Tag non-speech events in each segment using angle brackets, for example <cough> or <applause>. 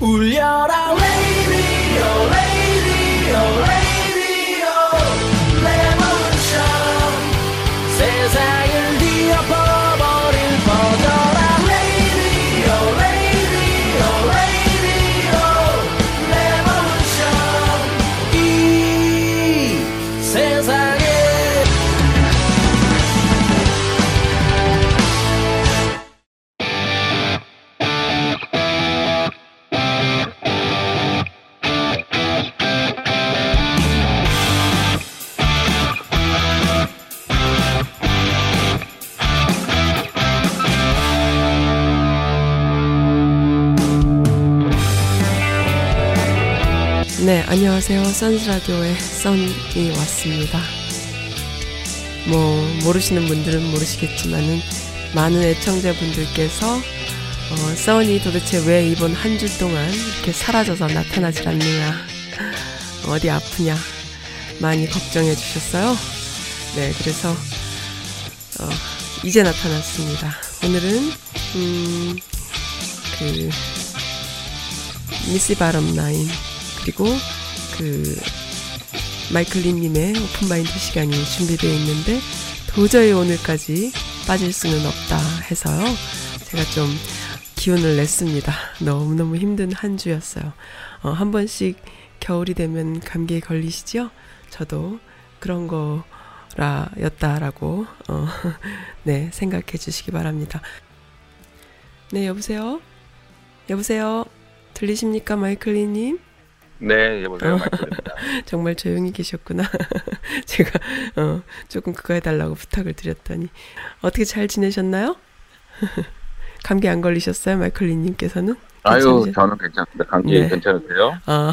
울려라 안녕하세요. 선즈라디오의 썬이 왔습니다. 뭐, 모르시는 분들은 모르시겠지만은, 많은 애청자분들께서, 어, 써니 도대체 왜 이번 한 주 동안 이렇게 사라져서 나타나질 않느냐, 어디 아프냐, 많이 걱정해 주셨어요. 네, 그래서, 어, 이제 나타났습니다. 오늘은, 음, 그, 미시 바람 나인, 그리고 그 마이클 린님의 오픈마인드 시간이 준비되어 있는데 도저히 오늘까지 빠질 수는 없다 해서요. 제가 좀 기운을 냈습니다. <laughs> 너무너무 힘든 한 주였어요. 어, 한 번씩 겨울이 되면 감기에 걸리시죠? 저도 그런 거라 였다라고 어, <laughs> 네 생각해 주시기 바랍니다. 네 여보세요? 여보세요? 들리십니까 마이클 린님? 네, 여보세요. 마이클입니다. <laughs> 정말 조용히 계셨구나. <laughs> 제가 어, 조금 그거 해달라고 부탁을 드렸더니 어떻게 잘 지내셨나요? <laughs> 감기 안 걸리셨어요, 마이클리님께서는? 아유? 저는 괜찮습니다. 감기 네. 괜찮으세요? 아,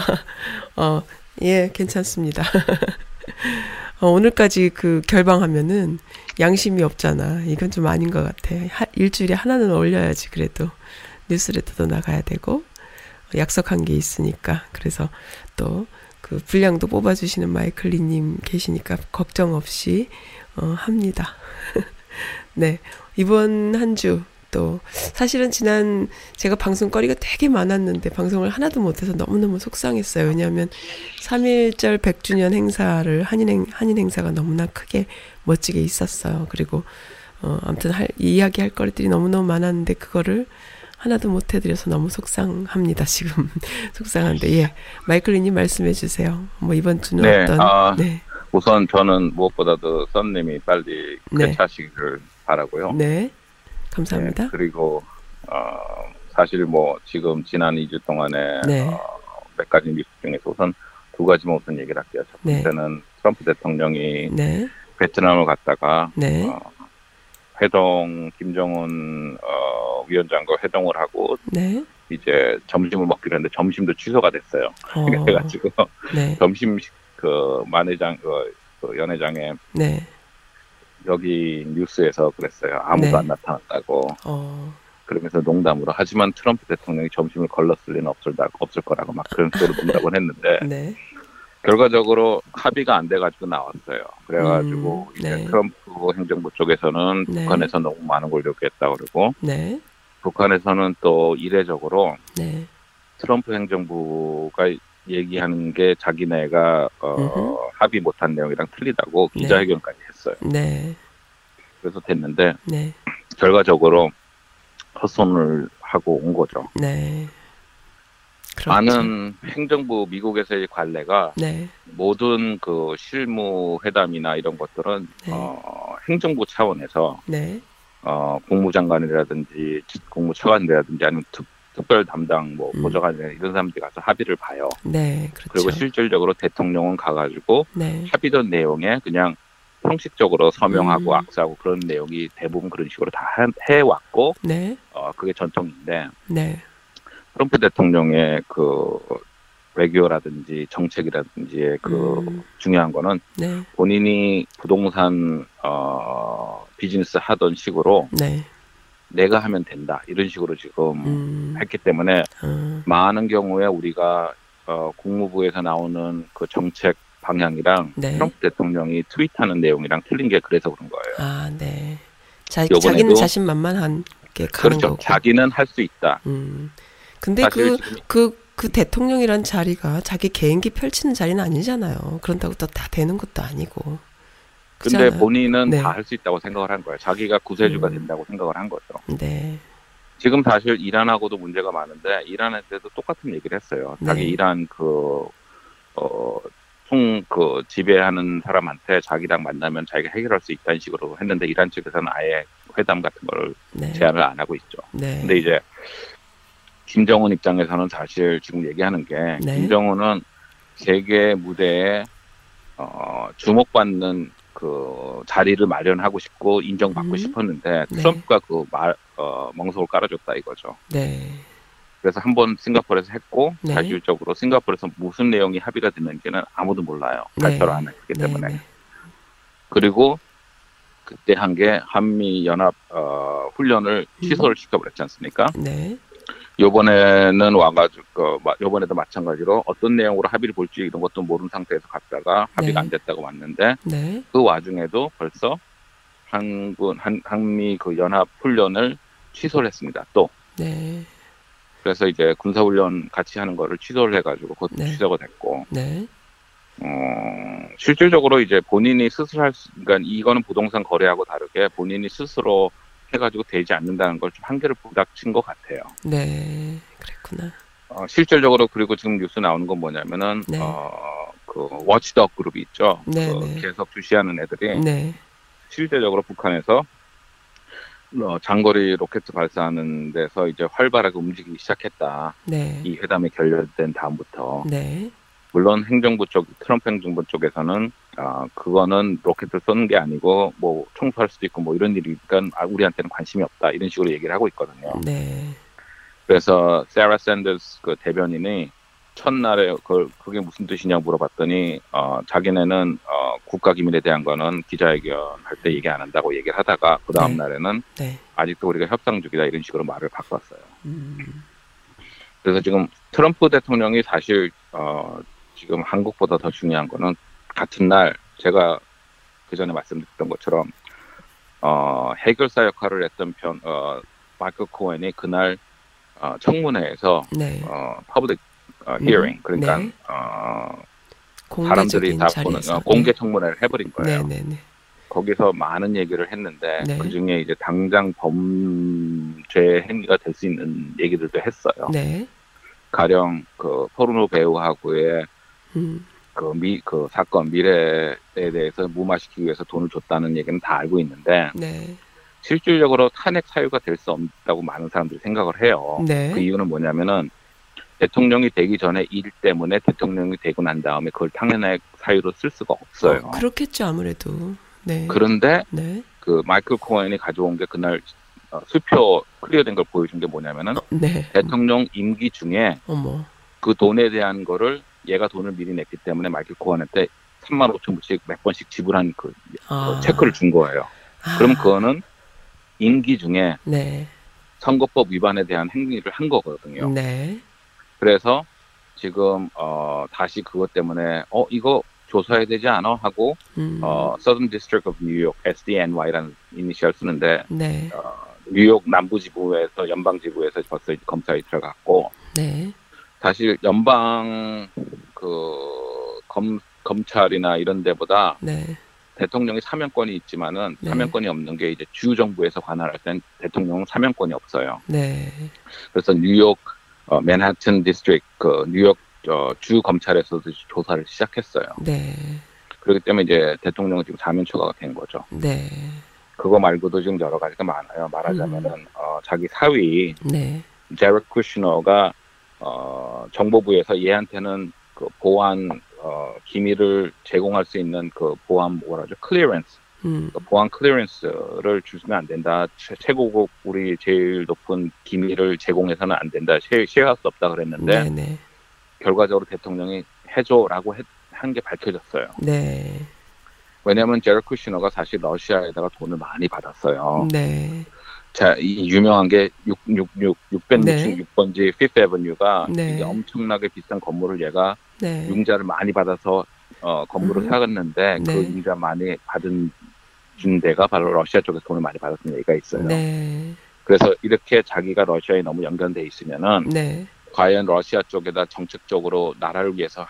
어, 예, 괜찮습니다. 어, 오늘까지 그 결방하면은 양심이 없잖아. 이건 좀 아닌 것 같아. 하, 일주일에 하나는 올려야지 그래도 뉴스레터도 나가야 되고 약속한 게 있으니까 그래서 또 그 분량도 뽑아주시는 마이클리님 계시니까 걱정 없이 어, 합니다. <laughs> 네 이번 한 주 또 사실은 지난 제가 방송거리가 되게 많았는데 방송을 하나도 못해서 너무너무 속상했어요. 왜냐하면 3.1절 100주년 행사를 한인 행, 한인 행사가 너무나 크게 멋지게 있었어요. 그리고 어, 아무튼 할, 이야기할 거리들이 너무너무 많았는데 그거를 하나도 못 해드려서 너무 속상합니다. 지금 <laughs> 속상한데 예 마이클리님 말씀해 주세요. 뭐 이번 주는 네, 어떤 아, 네 우선 저는 무엇보다도 썬님이 빨리 네. 쾌차하시기를 바라고요. 네. 감사합니다. 네, 그리고 어, 사실 뭐 지금 지난 2주 동안에 네. 어, 몇 가지 뉴스 중에서 우선 두 가지만 우선 얘기를 할게요. 첫 네. 번째는 트럼프 대통령이 네, 베트남을 갔다가 네, 어, 회동 김정은 어, 위원장과 회동을 하고 네. 이제 점심을 먹기로 했는데 점심도 취소가 됐어요. 어, <laughs> 그래가지고 네, 점심 시- 그 만회장 그, 그 연회장에 네, 여기 뉴스에서 그랬어요. 아무도 네. 안 나타났다고. 어, 그러면서 농담으로 하지만 트럼프 대통령이 점심을 걸렀을 리는 없을, 없을 거라고 막 그런 식으로 농담을 했는데 네, 결과적으로 합의가 안 돼가지고 나왔어요. 그래가지고 음, 네. 트럼프 행정부 쪽에서는 네. 북한에서 너무 많은 걸 요구했다 그러고 네, 북한에서는 또 이례적으로 네, 트럼프 행정부가 얘기하는 게 자기네가 어, 음흠. 합의 못한 내용이랑 틀리다고 네. 기자회견까지 했어요. 네, 그래서 됐는데 네, 결과적으로 헛손을 하고 온 거죠. 네. 그렇죠. 많은 행정부 미국에서의 관례가 네, 모든 그 실무 회담이나 이런 것들은 네. 어, 행정부 차원에서 네, 어, 국무장관이라든지 국무차관이라든지 아니면 특, 특별 담당 뭐 음. 보좌관이나 이런 사람들이 가서 합의를 봐요. 네, 그렇죠. 그리고 실질적으로 대통령은 가가지고 네, 합의된 내용에 그냥 형식적으로 서명하고 음. 악수하고 그런 내용이 대부분 그런 식으로 다 해- 해왔고 네, 어, 그게 전통인데 네, 트럼프 대통령의 그 외교라든지 정책이라든지 그 음. 중요한 거는 네, 본인이 부동산 어, 비즈니스 하던 식으로 네, 내가 하면 된다 이런 식으로 지금 음, 했기 때문에 어, 많은 경우에 우리가 어, 국무부에서 나오는 그 정책 방향이랑 네. 트럼프 대통령이 트윗하는 내용이랑 틀린 게 그래서 그런 거예요. 아, 네. 자, 자기는 자신만만한 게 가는 그렇죠. 거고. 자기는 할 수 있다. 음. 근데 사실 그, 그, 그 대통령이란 자리가 자기 개인기 펼치는 자리는 아니잖아요. 그런다고 또 다 되는 것도 아니고. 근데 그렇잖아요. 본인은 네. 다할 수 있다고 생각을 한 거예요. 자기가 구세주가 음. 된다고 생각을 한 거죠. 네. 지금 사실 이란하고도 문제가 많은데 이란한테도 똑같은 얘기를 했어요. 자기 네. 이란 그 어, 총 그 지배하는 사람한테 자기랑 만나면 자기가 해결할 수 있다는 식으로 했는데 이란 측에서는 아예 회담 같은 걸 네. 제안을 안 하고 있죠. 네. 근데 이제 김정은 입장에서는 사실 지금 얘기하는 게 네. 김정은은 세계 무대에 어, 주목받는 그 자리를 마련하고 싶고 인정받고 음. 싶었는데 네. 트럼프가 그 말, 어, 멍석을 깔아줬다 이거죠. 네. 그래서 한 번 싱가포르에서 했고 네. 사실적으로 싱가포르에서 무슨 내용이 합의가 됐는지는 아무도 몰라요. 네. 발표를 안 했기 네. 때문에. 네. 그리고 그때 한 게 한미 연합 어, 훈련을 음. 취소를 시켜버렸지 않습니까? 네. 요번에는 와가지고 그, 마- 요번에도 마찬가지로 어떤 내용으로 합의를 볼지 이런 것도 모르는 상태에서 갔다가 합의가 네. 안 됐다고 왔는데 네. 그 와중에도 벌써 한군 한 한미 그 연합 훈련을 취소를 했습니다. 또 네. 그래서 이제 군사 훈련 같이 하는 거를 취소를 해가지고 그것도 네. 취소가 됐고 네. 어, 실질적으로 이제 본인이 스스로 할 수, 그러니까 이거는 부동산 거래하고 다르게 본인이 스스로 해가지고 되지 않는다는 걸 좀 한계를 부닥친 것 같아요. 네. 그랬구나. 어, 실질적으로 그리고 지금 뉴스 나오는 건 뭐냐면은 네. 어, 그 워치덕 그룹이 있죠. 네, 그 네. 계속 주시하는 애들이 네. 실제적으로 북한에서 어, 장거리 로켓 발사하는 데서 이제 활발하게 움직이기 시작했다. 네. 이 회담이 결렬된 다음부터 네. 물론 행정부 쪽 트럼프 행정부 쪽에서는 아 그거는 로켓을 쏘는 게 아니고 뭐 총수할 수도 있고 뭐 이런 일이니까 아, 우리한테는 관심이 없다 이런 식으로 얘기를 하고 있거든요. 네. 그래서 세라 샌더스 그 대변인이 첫날에 그 그게 무슨 뜻이냐고 물어봤더니 어 자기네는 어 국가 기밀에 대한 거는 기자회견 할 때 얘기 안 한다고 얘기를 하다가 그 다음 네. 날에는 네. 아직도 우리가 협상 중이다 이런 식으로 말을 바꿨어요. 음. 그래서 지금 트럼프 대통령이 사실 어 지금 한국보다 더 중요한 거는 같은 날 제가 그 전에 말씀드렸던 것처럼 어 해결사 역할을 했던 편 마이클 코엔이 그날 어, 청문회에서 네. 어 public 어, 음, hearing 그러니까 네. 어 사람들이 다 보는. 어, 공개 청문회를 해버린 거예요. 네. 네. 네. 거기서 많은 얘기를 했는데 네. 그 중에 이제 당장 범죄 행위가 될 수 있는 얘기들도 했어요. 네. 가령 그 포르노 배우하고의 음. 그 미 그 사건 미래에 대해서 무마시키기 위해서 돈을 줬다는 얘기는 다 알고 있는데 네. 실질적으로 탄핵 사유가 될 수 없다고 많은 사람들이 생각을 해요. 네. 그 이유는 뭐냐면은 대통령이 되기 전에 일 때문에 대통령이 되고 난 다음에 그걸 탄핵 사유로 쓸 수가 없어요. 어, 그렇겠죠, 아무래도. 네. 그런데 네. 그 마이클 코엔이 가져온 게 그날 어, 수표 클리어된 걸 보여준 게 뭐냐면은 어, 네. 대통령 임기 중에 어머. 그 돈에 대한 거를 얘가 돈을 미리 냈기 때문에 마이클 코엔한테 3만 5천 불씩 몇 번씩 지불한 그 아. 체크를 준 거예요. 아. 그럼 그거는 임기 중에 네. 선거법 위반에 대한 행위를 한 거거든요. 네. 그래서 지금 어 다시 그것 때문에 어 이거 조사해야 되지 않아 하고 음. 어 Southern District of New York SDNY라는 이니셜 쓰는데 네. 어, 뉴욕 남부 지부에서 연방 지부에서 벌써 이제 검찰이 들어갔고 네. 사실 연방 그 검, 검찰이나 이런 데보다 네. 대통령이 사면권이 있지만은 네. 사면권이 없는 게 이제 주 정부에서 관할할 땐 대통령은 사면권이 없어요. 네. 그래서 뉴욕 어, 맨하튼 district 그 뉴욕 어, 주 검찰에서도 조사를 시작했어요. 네. 그렇기 때문에 이제 대통령은 지금 사면초가가 된 거죠. 네. 그거 말고도 지금 여러 가지가 많아요. 말하자면은 어, 자기 사위 네. 제러드 쿠시너가 어, 정보부에서 얘한테는 그 보안 어, 기밀을 제공할 수 있는 그 보안 뭐라죠 clearance 음. 그 보안 clearance를 주시면 안 된다 최, 최고급 우리 제일 높은 기밀을 제공해서는 안 된다 sha, share할 수 없다 그랬는데 네. 네. 결과적으로 대통령이 해줘라고 한 게 밝혀졌어요. 네. 왜냐하면 제러드 쿠시너가 사실 러시아에다가 돈을 많이 받았어요. 네. 자, 이 유명한 게 666, 666번지 피프 에버뉴가 네. 이게 엄청나게 비싼 건물을 얘가 네. 융자를 많이 받아서 어, 건물을 음. 사갔는데 그 네. 융자 많이 받은 준 데가 바로 러시아 쪽에서 돈을 많이 받았던 얘기가 있어요. 네. 그래서 이렇게 자기가 러시아에 너무 연관돼 있으면은 네. 과연 러시아 쪽에다 정책적으로 나라를 위해서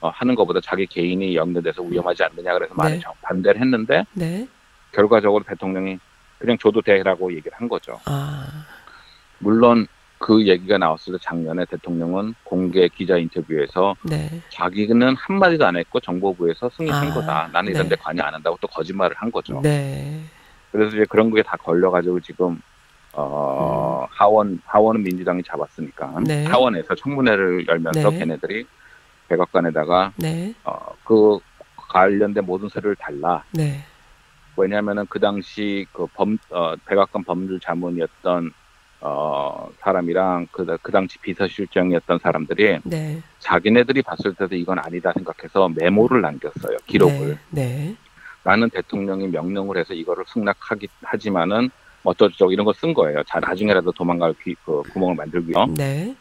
어, 하는 것보다 자기 개인이 연결돼서 위험하지 않느냐 그래서 많이 네. 정- 반대를 했는데 네. 결과적으로 대통령이 그냥 줘도 돼라고 얘기를 한 거죠. 아. 물론 그 얘기가 나왔을 때 작년에 대통령은 공개 기자 인터뷰에서 네. 자기는 한마디도 안 했고 정보부에서 승인한 아, 거다. 나는 이런 데 네. 관여 안 한다고 또 거짓말을 한 거죠. 네. 그래서 이제 그런 게 다 걸려가지고 지금 어 하원 하원은 민주당이 잡았으니까 음. 네. 하원에서 청문회를 열면서 네. 걔네들이 백악관에다가 네. 어그 관련된 모든 서류를 달라. 네. 왜냐하면은 그 당시 그범 어, 백악관 법률 자문이었던 어 사람이랑 그, 그 당시 비서실장이었던 사람들이 네. 자기네들이 봤을 때도 이건 아니다 생각해서 메모를 남겼어요 기록을 네. 나는 대통령이 명령을 해서 이거를 승낙하기 하지만은 어쩌고저쩌고 이런 거 쓴 거예요 자 나중에라도 도망갈 귀, 그 구멍을 만들기 위해 네.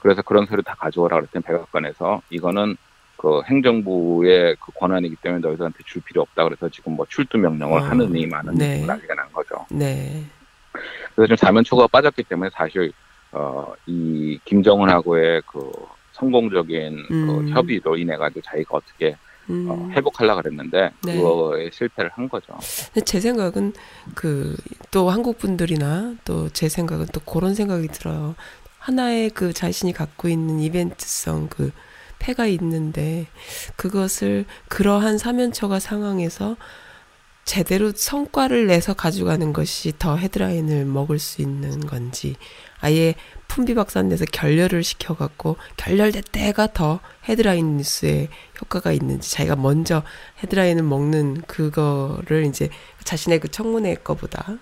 그래서 그런 서류 다 가져오라 그랬더니 백악관에서 이거는 그 행정부의 그 권한이기 때문에 너희들한테 줄 필요 없다 그래서 지금 뭐 출두 명령을 어, 하느니 마느니 네. 난리가 난 거죠 네. 그래서 지금 사면 초가 빠졌기 때문에 사실 어, 이 김정은하고의 그 성공적인 음. 그 협의로 인해 가지고 자기가 어떻게 음. 어, 회복하려 그랬는데 네. 그거에 실패를 한 거죠. 제 생각은 그 또 한국 분들이나 또 제 생각은 또 그런 생각이 들어요. 하나의 그 자신이 갖고 있는 이벤트성 그 패가 있는데 그것을 그러한 사면초가 상황에서 제대로 성과를 내서 가져가는 것이 더 헤드라인을 먹을 수 있는 건지 아예 풍비박산내서 결렬을 시켜갖고 결렬될 때가 더 헤드라인 뉴스에 효과가 있는지 자기가 먼저 헤드라인을 먹는 그거를 이제 자신의 그 청문회 거보다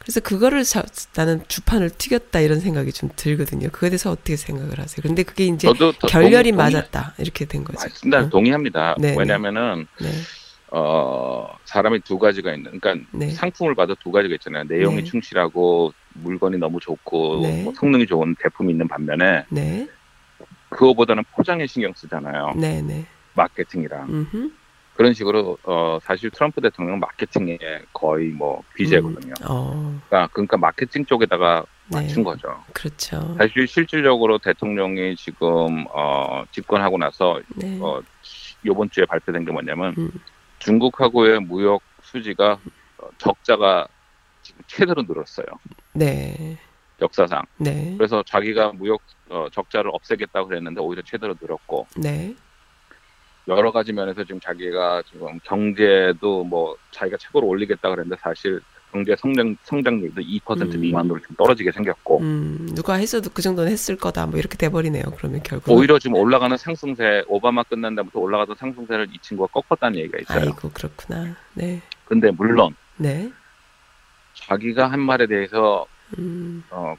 그래서 그거를 자, 나는 주판을 튀겼다 이런 생각이 좀 들거든요. 그거에 대해서 어떻게 생각을 하세요? 근데 그게 이제 결렬이 동의- 맞았다 이렇게 된 거죠. 맞습니다. 응. 동의합니다. 네, 왜냐하면은 네, 어 사람이 두 가지가 있는, 그러니까 네, 상품을 봐도 두 가지가 있잖아요. 내용이 네. 충실하고 물건이 너무 좋고 네. 뭐 성능이 좋은 제품이 있는 반면에 네, 그거보다는 포장에 신경 쓰잖아요. 네, 네. 마케팅이랑 음흠. 그런 식으로 어 사실 트럼프 대통령은 마케팅에 거의 뭐 귀재거든요. 어, 그러니까, 그러니까 마케팅 쪽에다가 네, 맞춘 거죠. 그렇죠. 사실 실질적으로 대통령이 지금 어 집권하고 나서 네, 어 이번 주에 발표된 게 뭐냐면 음. 중국하고의 무역 수지가 어, 적자가 지금 최대로 늘었어요. 네, 역사상. 네, 그래서 자기가 무역 어, 적자를 없애겠다고 그랬는데 오히려 최대로 늘었고 네, 여러 가지 면에서 지금 자기가 지금 경제도 뭐 자기가 최고로 올리겠다 그랬는데 사실 경제 성장 성장률도 2% 음. 미만으로 좀 떨어지게 생겼고 음, 누가 했어도 그 정도는 했을 거다 뭐 이렇게 돼버리네요. 그러면 결국 오히려 지금 올라가는 상승세 오바마 끝난 다음부터 올라가던 상승세를 이 친구가 꺾었다는 얘기가 있어요. 아이고 그렇구나. 네, 근데 물론 네, 자기가 한 말에 대해서 음, 어,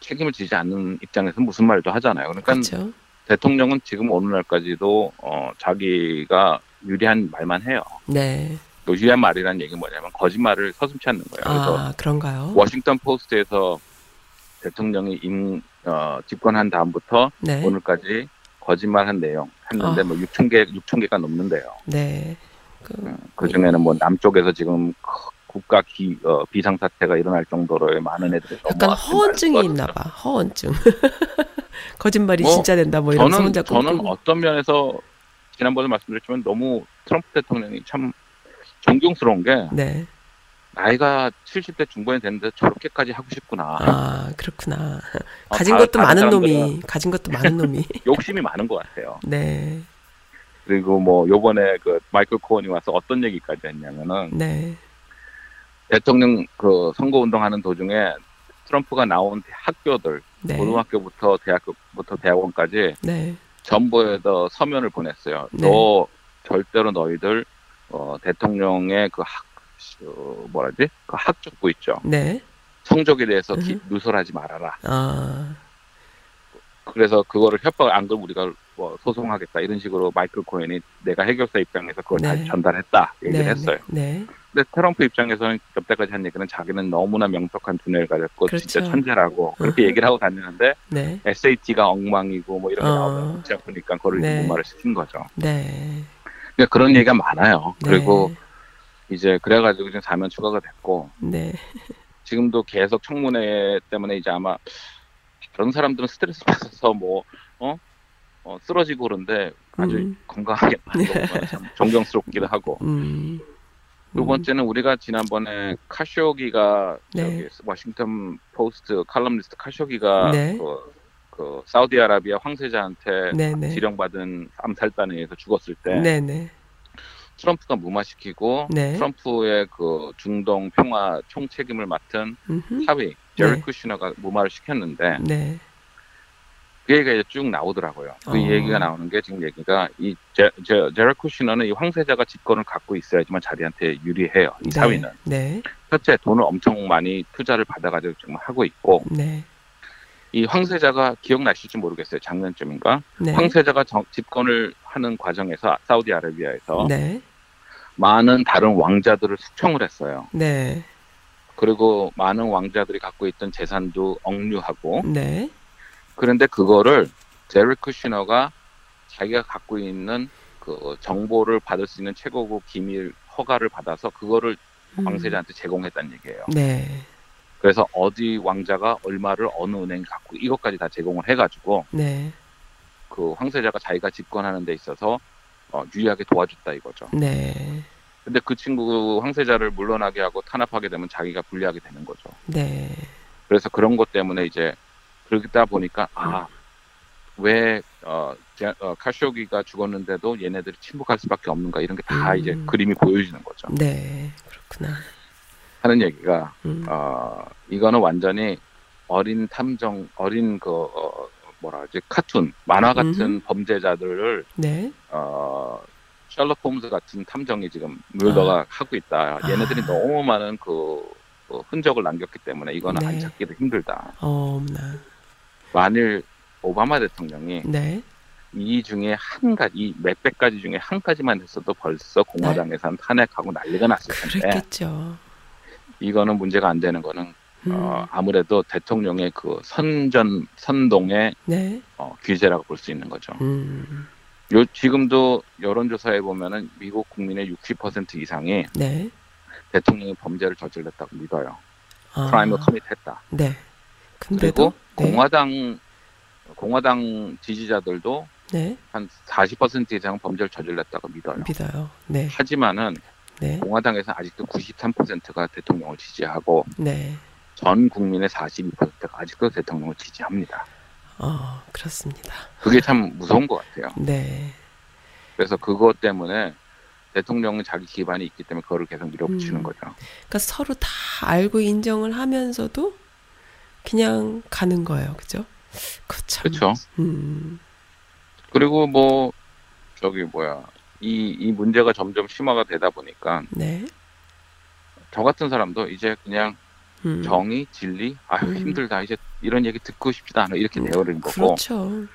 책임을 지지 않는 입장에서 무슨 말도 하잖아요. 그러니까 그렇죠. 대통령은 지금 어느 날까지도 어, 자기가 유리한 말만 해요. 네, 또 유리한 말이라는 얘기는 뭐냐면 거짓말을 서슴치 않는 거예요. 그래서 아 그런가요? 워싱턴 포스트에서 대통령이 임, 어, 집권한 다음부터 네, 오늘까지 거짓말한 내용 했는데 아. 뭐 6천 개 6천 개가 넘는데요. 네, 그, 그 중에는 뭐 남쪽에서 지금 국가 기, 어, 비상 사태가 일어날 정도로의 많은 애들이 약간 허언증이 있나 봐. 허언증. <laughs> 거짓말이 뭐, 진짜 된다 뭐 이런 저는 저는. 어떤 면에서 지난번에 말씀드렸지만 너무 트럼프 대통령이 참 존경스러운 게 네. 나이가 70대 중반이 됐는데 저렇게까지 하고 싶구나. 아, 그렇구나. 어, 가진 다- 것도 많은 놈이, 가진 것도 많은 놈이. <laughs> 욕심이 많은 것 같아요. 네. 그리고 뭐 요번에 그 마이클 코언이 와서 어떤 얘기까지 했냐면은 네. 대통령 그 선거 운동하는 도중에 트럼프가 나온 학교들 네. 고등학교부터 대학교부터 대학원까지 네. 전부에다 서면을 보냈어요. 네. 너 절대로 너희들 어, 대통령의 그 학, 어, 뭐라지? 그 학적부 있죠. 네. 성적에 대해서 기- 음. 누설하지 말아라. 아, 그래서 그거를 협박을 안 그러면 우리가 뭐 소송하겠다 이런 식으로 마이클 코엔이 내가 해결사 입장에서 그걸 네. 다시 전달했다 얘기를 네. 했어요. 네. 근데 트럼프 입장에서는 여태까지 한 얘기는 자기는 너무나 명석한 두뇌를 가졌고 그렇죠. 진짜 천재라고 그렇게 으흠. 얘기를 하고 다니는데 <laughs> 네. SAT가 엉망이고 뭐 이런 게 어. 나오면 웃지 않으니까 그걸 네. 네. 말을 시킨 거죠. 네. 그러니까 그런 얘기가 많아요. 네. 그리고 이제 그래가지고 지금 사면 추가가 됐고 네. 지금도 계속 청문회 때문에 이제 아마 다른 사람들은 스트레스 받아서 뭐 어? 어, 쓰러지고 그런데 아주 음. 건강하게 먹으면 참 존경스럽기도 하고 음. 두 번째는 우리가 지난번에 카쇼기가 네. 워싱턴 포스트 칼럼니스트 카쇼기가 네. 그, 그 사우디아라비아 황세자한테 네, 네. 지령받은 암살단에 의해서 죽었을 때 네, 네. 트럼프가 무마시키고 네. 트럼프의 그 중동 평화 총책임을 맡은 음흠. 사위 제리 네. 쿠시너가 무마를 시켰는데 네. 그 얘기가 이제 쭉 나오더라고요. 그 어. 얘기가 나오는 게 지금 얘기가 이 제, 제, 제리 쿠시너는 이 황세자가 집권을 갖고 있어야지만 자기한테 유리해요. 이 사위는 네. 첫째 돈을 엄청 많이 투자를 받아가지고 지금 하고 있고 네. 이 황세자가 기억나실지 모르겠어요. 작년쯤인가 네. 황세자가 정- 집권을 하는 과정에서 사우디아라비아에서 네. 많은 다른 왕자들을 숙청을 했어요. 네. 그리고 많은 왕자들이 갖고 있던 재산도 억류하고 네. 그런데 그거를 제리 쿠시너가 자기가 갖고 있는 그 정보를 받을 수 있는 최고급 기밀 허가를 받아서 그거를 음. 황세자한테 제공했다는 얘기예요. 네. 그래서 어디 왕자가 얼마를 어느 은행에 갖고 이것까지 다 제공을 해가지고 네. 그 황세자가 자기가 집권하는 데 있어서 어, 유리하게 도와줬다 이거죠. 네. 근데 그 친구 황세자를 물러나게 하고 탄압하게 되면 자기가 불리하게 되는 거죠. 네. 그래서 그런 것 때문에 이제 그러다 보니까 아 왜 어, 제- 어, 카쇼기가 죽었는데도 얘네들이 침묵할 수밖에 없는가 이런 게다 음. 이제 그림이 보여지는 거죠. 네. 그렇구나. 하는 얘기가 음. 어, 이거는 완전히 어린 탐정 어린 그 어, 뭐라 하지 카툰 만화 같은 음흠. 범죄자들을 네. 어, 셜록 홈즈 같은 탐정이 지금 뮬러가 하고 있다. 얘네들이 아. 너무 많은 그, 그 흔적을 남겼기 때문에 이거는 네. 안 찾기도 힘들다. 어머나. 만일 오바마 대통령이 네. 이 중에 한 가지, 이 몇백 가지 중에 한 가지만 했어도 벌써 공화당에선 탄핵하고 난리가 났을 텐데 그랬겠죠. 이거는 문제가 안 되는 거는 음. 어, 아무래도 대통령의 그 선전 선동의 네. 어, 규제라고 볼 수 있는 거죠. 음. 요 지금도 여론조사에 보면은 미국 국민의 60% 이상이 네. 대통령이 범죄를 저질렀다고 믿어요. 아. 크라임을 커밋했다. 네. 그리고 근데도 네. 공화당 공화당 지지자들도 네. 한 40% 이상 범죄를 저질렀다고 믿어요. 믿어요. 네. 하지만은 네. 공화당에서 아직도 93%가 대통령을 지지하고 네. 전 국민의 42%가 아직도 대통령을 지지합니다. 어, 그렇습니다. 그게 참 무서운 것 같아요. 네. 그래서 그것 때문에 대통령은 자기 기반이 있기 때문에 그거를 계속 밀어붙이는 음. 거죠. 그러니까 서로 다 알고 인정을 하면서도 그냥 가는 거예요. 그죠? 그 참. 그렇죠. 음. 그리고 뭐 저기 뭐야 이 이 문제가 점점 심화가 되다 보니까 네. 저 같은 사람도 이제 그냥 음. 정의, 진리, 아유 음. 힘들다 이제 이런 얘기 듣고 싶지도 않아 이렇게 음, 되어버린 거고 그렇죠.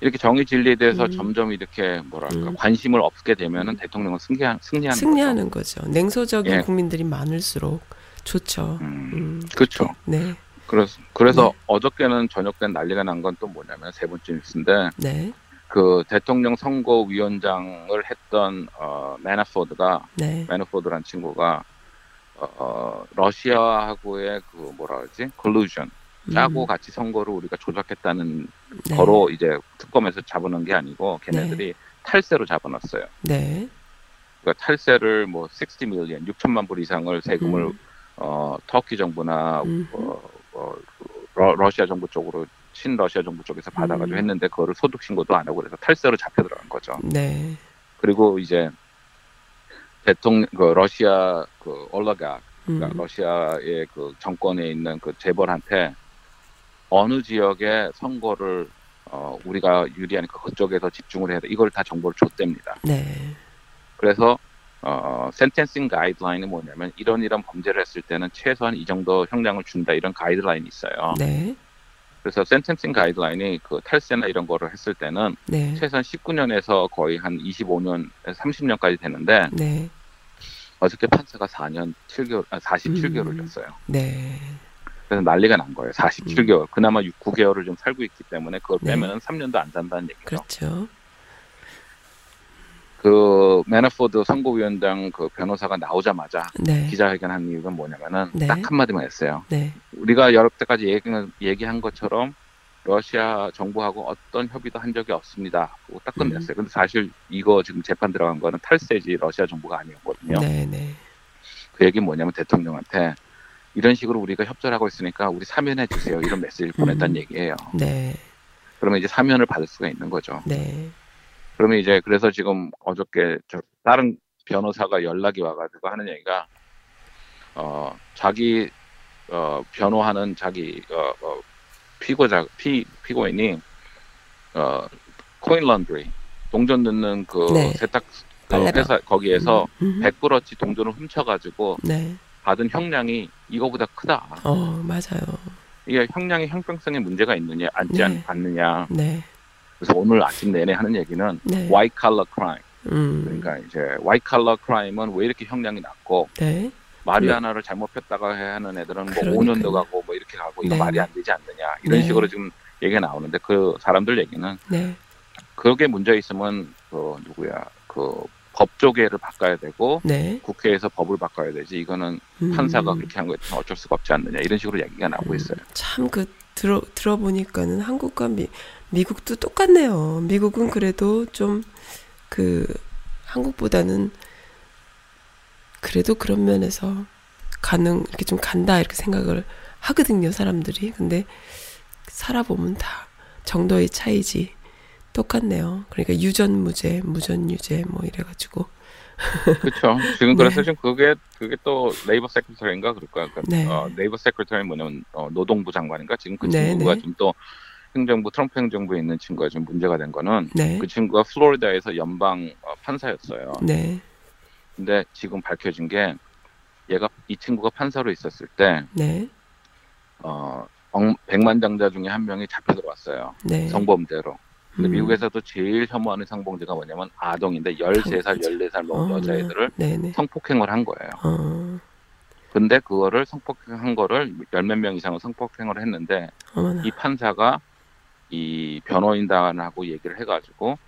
이렇게 정의 진리에 대해서 음. 점점 이렇게 뭐랄까 음. 관심을 없게 되면은 대통령은 승리한 승리하는 승리하는 거죠. 냉소적인 예. 국민들이 많을수록 좋죠. 거죠. 음, 음. 그렇죠. 네. 그래서 그래서 네. 어저께는 저녁 때 난리가 난 건 또 뭐냐면 세 번째 뉴스인데 네. 그 대통령 선거위원장을 했던 어 매나포드가 네. 매너포드란 친구가 어, 러시아하고의 그 뭐라 그러지 콜루전 짜고 음. 같이 선거를 우리가 조작했다는 네. 거로 이제 특검에서 잡아놓은 게 아니고 걔네들이 탈세로 잡아놨어요. 네. 그러니까 탈세를 뭐 60 밀리언 6천만 불 이상을 세금을 음. 어, 터키 정부나 음. 어, 어, 그 러, 러시아 정부 쪽으로 친러시아 정부 쪽에서 받아가지고 음. 했는데 그거를 소득 신고도 안 하고 그래서 탈세로 잡혀 들어간 거죠. 네. 그리고 이제 대통령 그 러시아 그 올라가 음. 그러니까 러시아의 그 정권에 있는 그 재벌한테 어느 지역의 선거를 어, 우리가 유리하니까 그쪽에서 집중을 해야 돼. 이걸 다 정보를 줬답니다. 네. 그래서 어, 센텐싱 가이드라인은 뭐냐면 이런 이런 범죄를 했을 때는 최소한 이 정도 형량을 준다 이런 가이드라인이 있어요. 네. 그래서 센텐싱 가이드라인이 그 탈세나 이런 거를 했을 때는 네. 최소한 19년에서 거의 한 25년, 30년까지 되는데 네. 어저께 판사가 4년 7개월, 아, 47개월을 음. 줬어요. 네. 그래서 난리가 난 거예요. 47개월. 그나마 6, 9개월을 좀 살고 있기 때문에 그걸 네. 빼면은 3년도 안 산다는 얘기죠. 그렇죠. 그 매너포드 선거위원장 그 변호사가 나오자마자 네. 기자회견한 이유가 뭐냐면은 네. 딱 한마디만 했어요. 네. 우리가 여러 때까지 얘기, 얘기한 것처럼 러시아 정부하고 어떤 협의도 한 적이 없습니다. 그거 딱 음. 끝냈어요. 근데 사실 이거 지금 재판 들어간 거는 탈세지 러시아 정부가 아니었거든요. 네, 네. 그 얘기는 뭐냐면 대통령한테 이런 식으로 우리가 협조하고 있으니까 우리 사면해 주세요. 이런 메시지를 보냈다는 음. 얘기예요. 네. 그러면 이제 사면을 받을 수가 있는 거죠. 네. 그러면 이제 그래서 지금 어저께 저 다른 변호사가 연락이 와가지고 하는 얘기가 어 자기 어 변호하는 자기 어, 어 피고자 피 피고인이 어 코인 런드리 동전 넣는 그 네. 세탁 그. 회사 거기에서 음. 100불어치 동전을 훔쳐가지고 네. 받은 형량이 이거보다 크다. 어, 맞아요. 이게 형량의 형평성에 문제가 있느냐 앉지 네. 않, 않느냐. 네. 그래서 오늘 아침 내내 하는 얘기는 네. white collar crime. 음. 그러니까 이제 white collar crime은 왜 이렇게 형량이 낮고 네. 마리아나를 잘못 폈다가 해 하는 애들은 뭐 그러니까요. 5년도 가고 뭐 이렇게 가고 이거 네. 말이 안 되지 않느냐 이런 네. 식으로 지금 얘기가 나오는데 그 사람들 얘기는 네. 그게 문제 있으면 그 누구야 그 법조계를 바꿔야 되고 네. 국회에서 법을 바꿔야 되지 이거는 음. 판사가 그렇게 한 거에 어쩔 수가 없지 않느냐 이런 식으로 얘기가 나오고 있어요. 참그 들어 들어보니까는 한국과 미, 미국도 똑같네요. 미국은 그래도 좀 그 한국보다는 그래도 그런 면에서 가능 이렇게 좀 간다 이렇게 생각을 하거든요 사람들이. 근데 살아보면 다 정도의 차이지 똑같네요. 그러니까 유전무죄, 무전유죄 뭐 이래가지고 그렇죠. 지금 네. 그래서 지금 그게 그게 또 네이버 세크터리인가 그럴 거야. 그러니까 네. 어, 네이버 세크터리 뭐냐면 어, 노동부 장관인가 지금 그 네, 친구가 네. 지금 또 행정부 트럼프 행정부에 있는 친구가 좀 문제가 된 거는 네, 그 친구가 플로리다에서 연방 어, 판사였어요. 네, 근데 지금 밝혀진 게 얘가 이 친구가 판사로 있었을 때 네, 어, 억- 백만 장자 중에 한 명이 잡혀 들어왔어요. 네. 성범죄로. 근데 음. 미국에서도 제일 혐오하는 성범죄가 뭐냐면 아동인데 13살, 당연하죠. 14살 먹은 어, 여자애들을 네, 네. 성폭행을 한 거예요. 어, 근데 그거를 성폭행한 거를 열 몇 명 이상을 성폭행을 했는데 어머나. 이 판사가 이 변호인단하고 얘기를 해가지고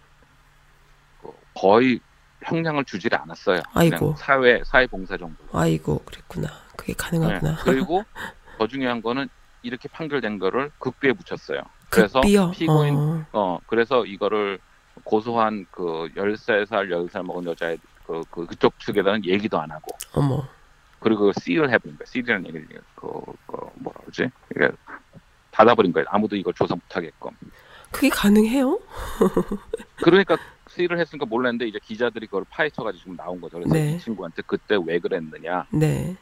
그 거의 형량을 주지를 않았어요. 아이고. 사회 사회 봉사 정도. 아이고 그랬구나. 그게 가능하구나. 네. 그리고 더 중요한 거는 이렇게 판결된 거를 극비에 붙였어요. 그래서 극비요. 피고인 어, 어 그래서 이거를 고소한 그 13살 10살 먹은 여자의 그, 그 그쪽 측에다는 얘기도 안 하고 어머. 그리고 씨를 해버린 거야. 씨라는 얘기를 그, 그 뭐라 그러지? 이게 닫아버린 거예요. 아무도 이걸 조사 못하게끔. 그게 가능해요? <laughs> 그러니까 씨를 했으니까 몰랐는데 이제 기자들이 그걸 파헤쳐가지고 지금 나온 거죠. 그래서 네. 이 친구한테 그때 왜 그랬느냐. 네.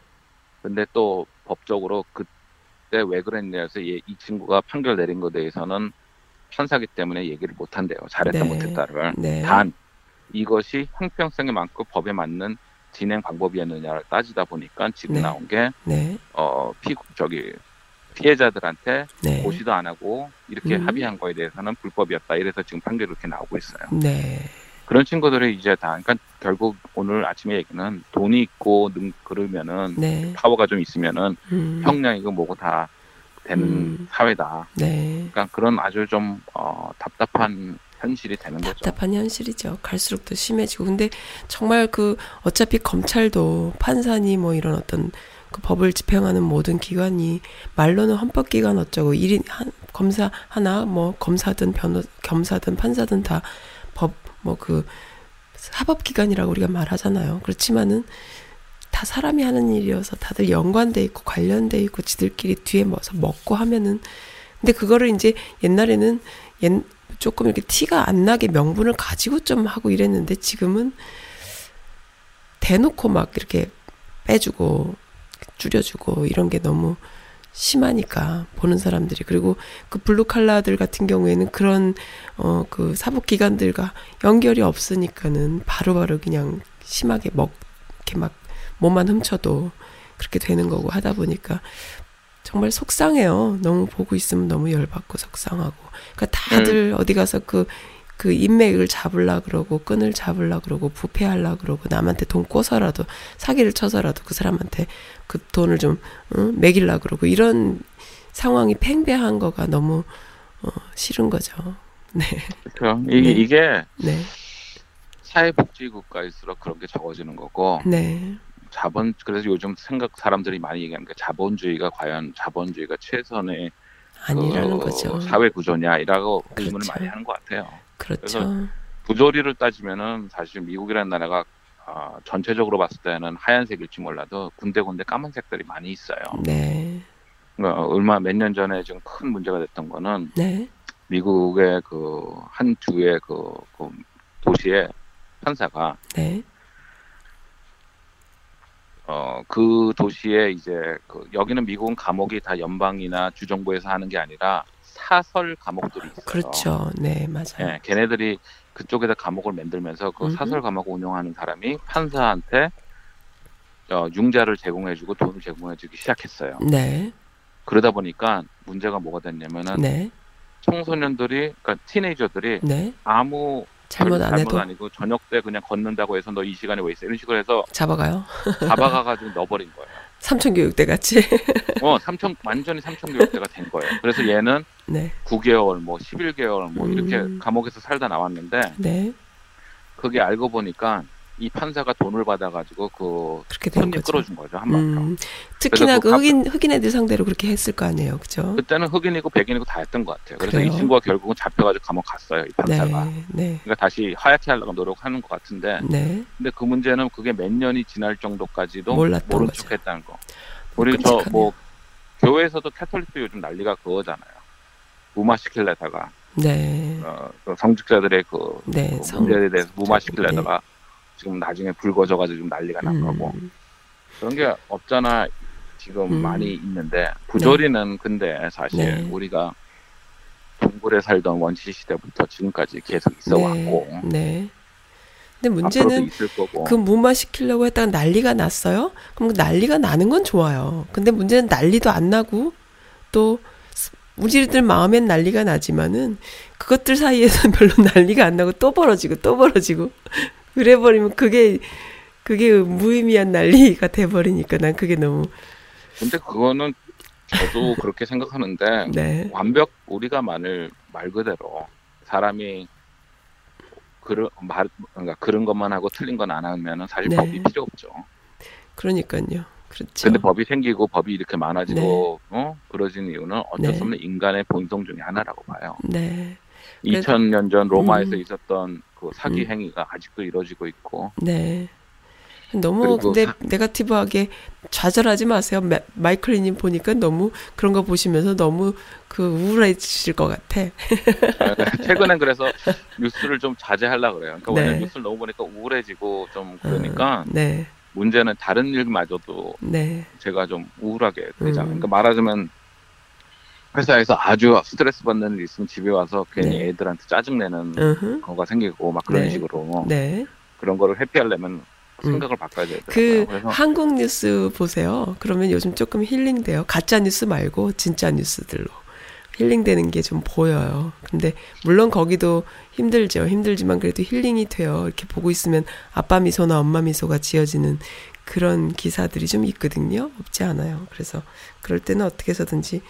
근데 또 법적으로 그때 왜 그랬냐에서 이, 이 친구가 판결 내린 것에 대해서는 판사기 때문에 얘기를 못 한대요. 잘했다 네. 못했다를. 네. 단 이것이 형평성에 맞고 법에 맞는 진행 방법이었느냐를 따지다 보니까 지금 네. 나온 게 네. 어, 피, 저기, 피해자들한테 네. 고시도 안 하고 이렇게 음. 합의한 거에 대해서는 불법이었다. 이래서 지금 판결이 이렇게 나오고 있어요. 네. 그런 친구들이 이제 다, 그러니까 결국 오늘 아침에 얘기는 돈이 있고 능, 그러면은 네. 파워가 좀 있으면은 음. 형량이고 뭐고 다 되는 음. 사회다. 네. 그러니까 그런 아주 좀, 어, 답답한 현실이 되는 거죠. 답답한 현실이죠. 갈수록 더 심해지고. 근데 정말 그 어차피 검찰도 판사니 뭐 이런 어떤 그 법을 집행하는 모든 기관이 말로는 헌법기관 어쩌고 일인 한 검사 하나 뭐 검사든 변호 검사든 판사든 다 법 뭐 그 사법기관이라고 우리가 말하잖아요. 그렇지만은 다 사람이 하는 일이어서 다들 연관돼 있고 관련돼 있고 지들끼리 뒤에 뭐서 먹고 하면은 근데 그거를 이제 옛날에는 옛 조금 이렇게 티가 안 나게 명분을 가지고 좀 하고 이랬는데 지금은 대놓고 막 이렇게 빼주고 줄여주고 이런 게 너무 심하니까 보는 사람들이 그리고 그 블루 칼라들 같은 경우에는 그런 어 그 사법 기관들과 연결이 없으니까는 바로 바로 그냥 심하게 막 이렇게 막 껌만 훔쳐도 그렇게 되는 거고 하다 보니까 정말 속상해요. 너무 보고 있으면 너무 열받고 속상하고. 그러니까 다들 어디 가서 그, 그 인맥을 잡으려 그러고, 끈을 잡으려 그러고, 부패하려 그러고, 남한테 돈 꿔서라도, 사기를 쳐서라도 그 사람한테 그 돈을 좀, 응? 매길라 그러고, 이런 상황이 팽배한 거가 너무, 어, 싫은 거죠. <laughs> 네, 그렇죠. 이, 네. 이게 네, 사회복지 국가일수록 그런 게 적어지는 거고 네. 자본 그래서 요즘 생각 사람들이 많이 얘기하는 게 자본주의가 과연 자본주의가 최선의 아니라는 그 거죠. 사회 구조냐이라고 그렇죠. 많이 하는 것 같아요. 그렇죠. 부조리를 따지면은 사실 미국이라는 나라가 아, 전체적으로 봤을 때는 하얀색일지 몰라도 군데군데 까만색들이 많이 있어요. 네. 그러니까 얼마 몇 년 전에 지금 큰 문제가 됐던 거는 네. 미국의 그 한 주의 그, 그 도시의 판사가 네. 어그 도시에 이제 그 여기는 미국은 감옥이 다 연방이나 주정부에서 하는 게 아니라 사설 감옥들이 있어요. 그렇죠. 네, 맞아요. 예, 걔네들이 그쪽에다 감옥을 만들면서 그 음흠. 사설 감옥 운영하는 사람이 판사한테 어, 융자를 제공해주고 돈을 제공해주기 시작했어요. 네. 그러다 보니까 문제가 뭐가 됐냐면은 네. 청소년들이 그러니까 티네이저들이 네. 아무 잘못 안 해도 아니고 저녁 때 그냥 걷는다고 해서 너 이 시간에 왜 있어 이런 식으로 해서 잡아가요. 잡아가가지고 <laughs> 넣어버린 거예요. 삼천 교육대 같이. 어, 삼천 완전히 삼천 교육대가 된 거예요. 그래서 얘는 네. 9개월, 뭐 11개월, 뭐 이렇게 음. 감옥에서 살다 나왔는데 네. 그게 알고 보니까 이 판사가 돈을 받아가지고 그 그렇게 된 거죠. 끌어준 거죠 한마디로. 음, 특히나 그래서 그그 흑인 흑인 애들 상대로 그렇게 했을 거 아니에요, 그죠? 그때는 흑인이고 백인이고 다 했던 것 같아요. 그래서 그래요? 이 친구가 결국은 잡혀가지고 감옥 갔어요. 이 판사가. 네, 네, 그러니까 다시 하얗게 하려고 노력하는 것 같은데 네. 근데 그 문제는 그게 몇 년이 지날 정도까지도 몰랐던 모른 거죠. 척했다는 거. 우리 저. 뭐 교회에서도 캐톨릭도 요즘 난리가 그거잖아요. 무마시킬래다가 네, 어, 그 성직자들의 그, 네, 그 성- 문제에 대해서 무마시킬래다가 지금 나중에 불 꺼져가지고 좀 난리가 난 거고 음, 그런 게 없잖아 지금 음. 많이 있는데 부조리는 근데 사실 네. 우리가 동굴에 살던 원시 시대부터 지금까지 계속 있어 왔고 네, 네. 근데 문제는 거고 그 무마시키려고 했다가 난리가 났어요. 그럼 그 난리가 나는 건 좋아요. 근데 문제는 난리도 안 나고 또 우리들 마음엔 난리가 나지만은 그것들 사이에서는 <laughs> 별로 난리가 안 나고 또 벌어지고 또 벌어지고 그래 버리면 그게 그게 무의미한 난리가 돼 버리니까 난 그게 너무 근데 그거는 저도 <laughs> 그렇게 생각하는데 네. 완벽 우리가 만일 말 그대로 사람이 그런 말 그러니까 그런 것만 하고 틀린 건 안 하면은 사실 네. 법이 필요 없죠. 그러니까요. 그렇죠. 근데 법이 생기고 법이 이렇게 많아지고 어 그러진 이유는 어쩔 네. 수 없는 인간의 본성 중에 하나라고 봐요. 네. 그래도- 2000년 전 로마에서 음. 있었던 그 사기 음. 행위가 아직도 이루어지고 있고 네. 너무 근데 사- 네가티브하게 좌절하지 마세요. 마, 마이클리님 보니까 너무 그런 거 보시면서 너무 그 우울해지실 것 같아. <laughs> 최근엔 그래서 뉴스를 좀 자제하려 그래요. 그러니까 네. 왜냐면 뉴스를 너무 보니까 우울해지고 좀 그러니까 어, 네, 문제는 다른 일마저도 네, 제가 좀 우울하게 되잖아요. 음. 그러니까 말하자면 회사에서 아주 스트레스 받는 일 있으면 집에 와서 괜히 네. 애들한테 짜증내는 으흠, 거가 생기고 막 그런 네. 식으로 네. 그런 거를 회피하려면 생각을 바꿔야 되더라고요. 그 한국 뉴스 보세요. 그러면 요즘 조금 힐링돼요. 가짜 뉴스 말고 진짜 뉴스들로 힐링되는 게 좀 보여요. 근데 물론 거기도 힘들죠. 힘들지만 그래도 힐링이 돼요. 이렇게 보고 있으면 아빠 미소나 엄마 미소가 지어지는 그런 기사들이 좀 있거든요. 없지 않아요. 그래서 그럴 때는 어떻게 해서든지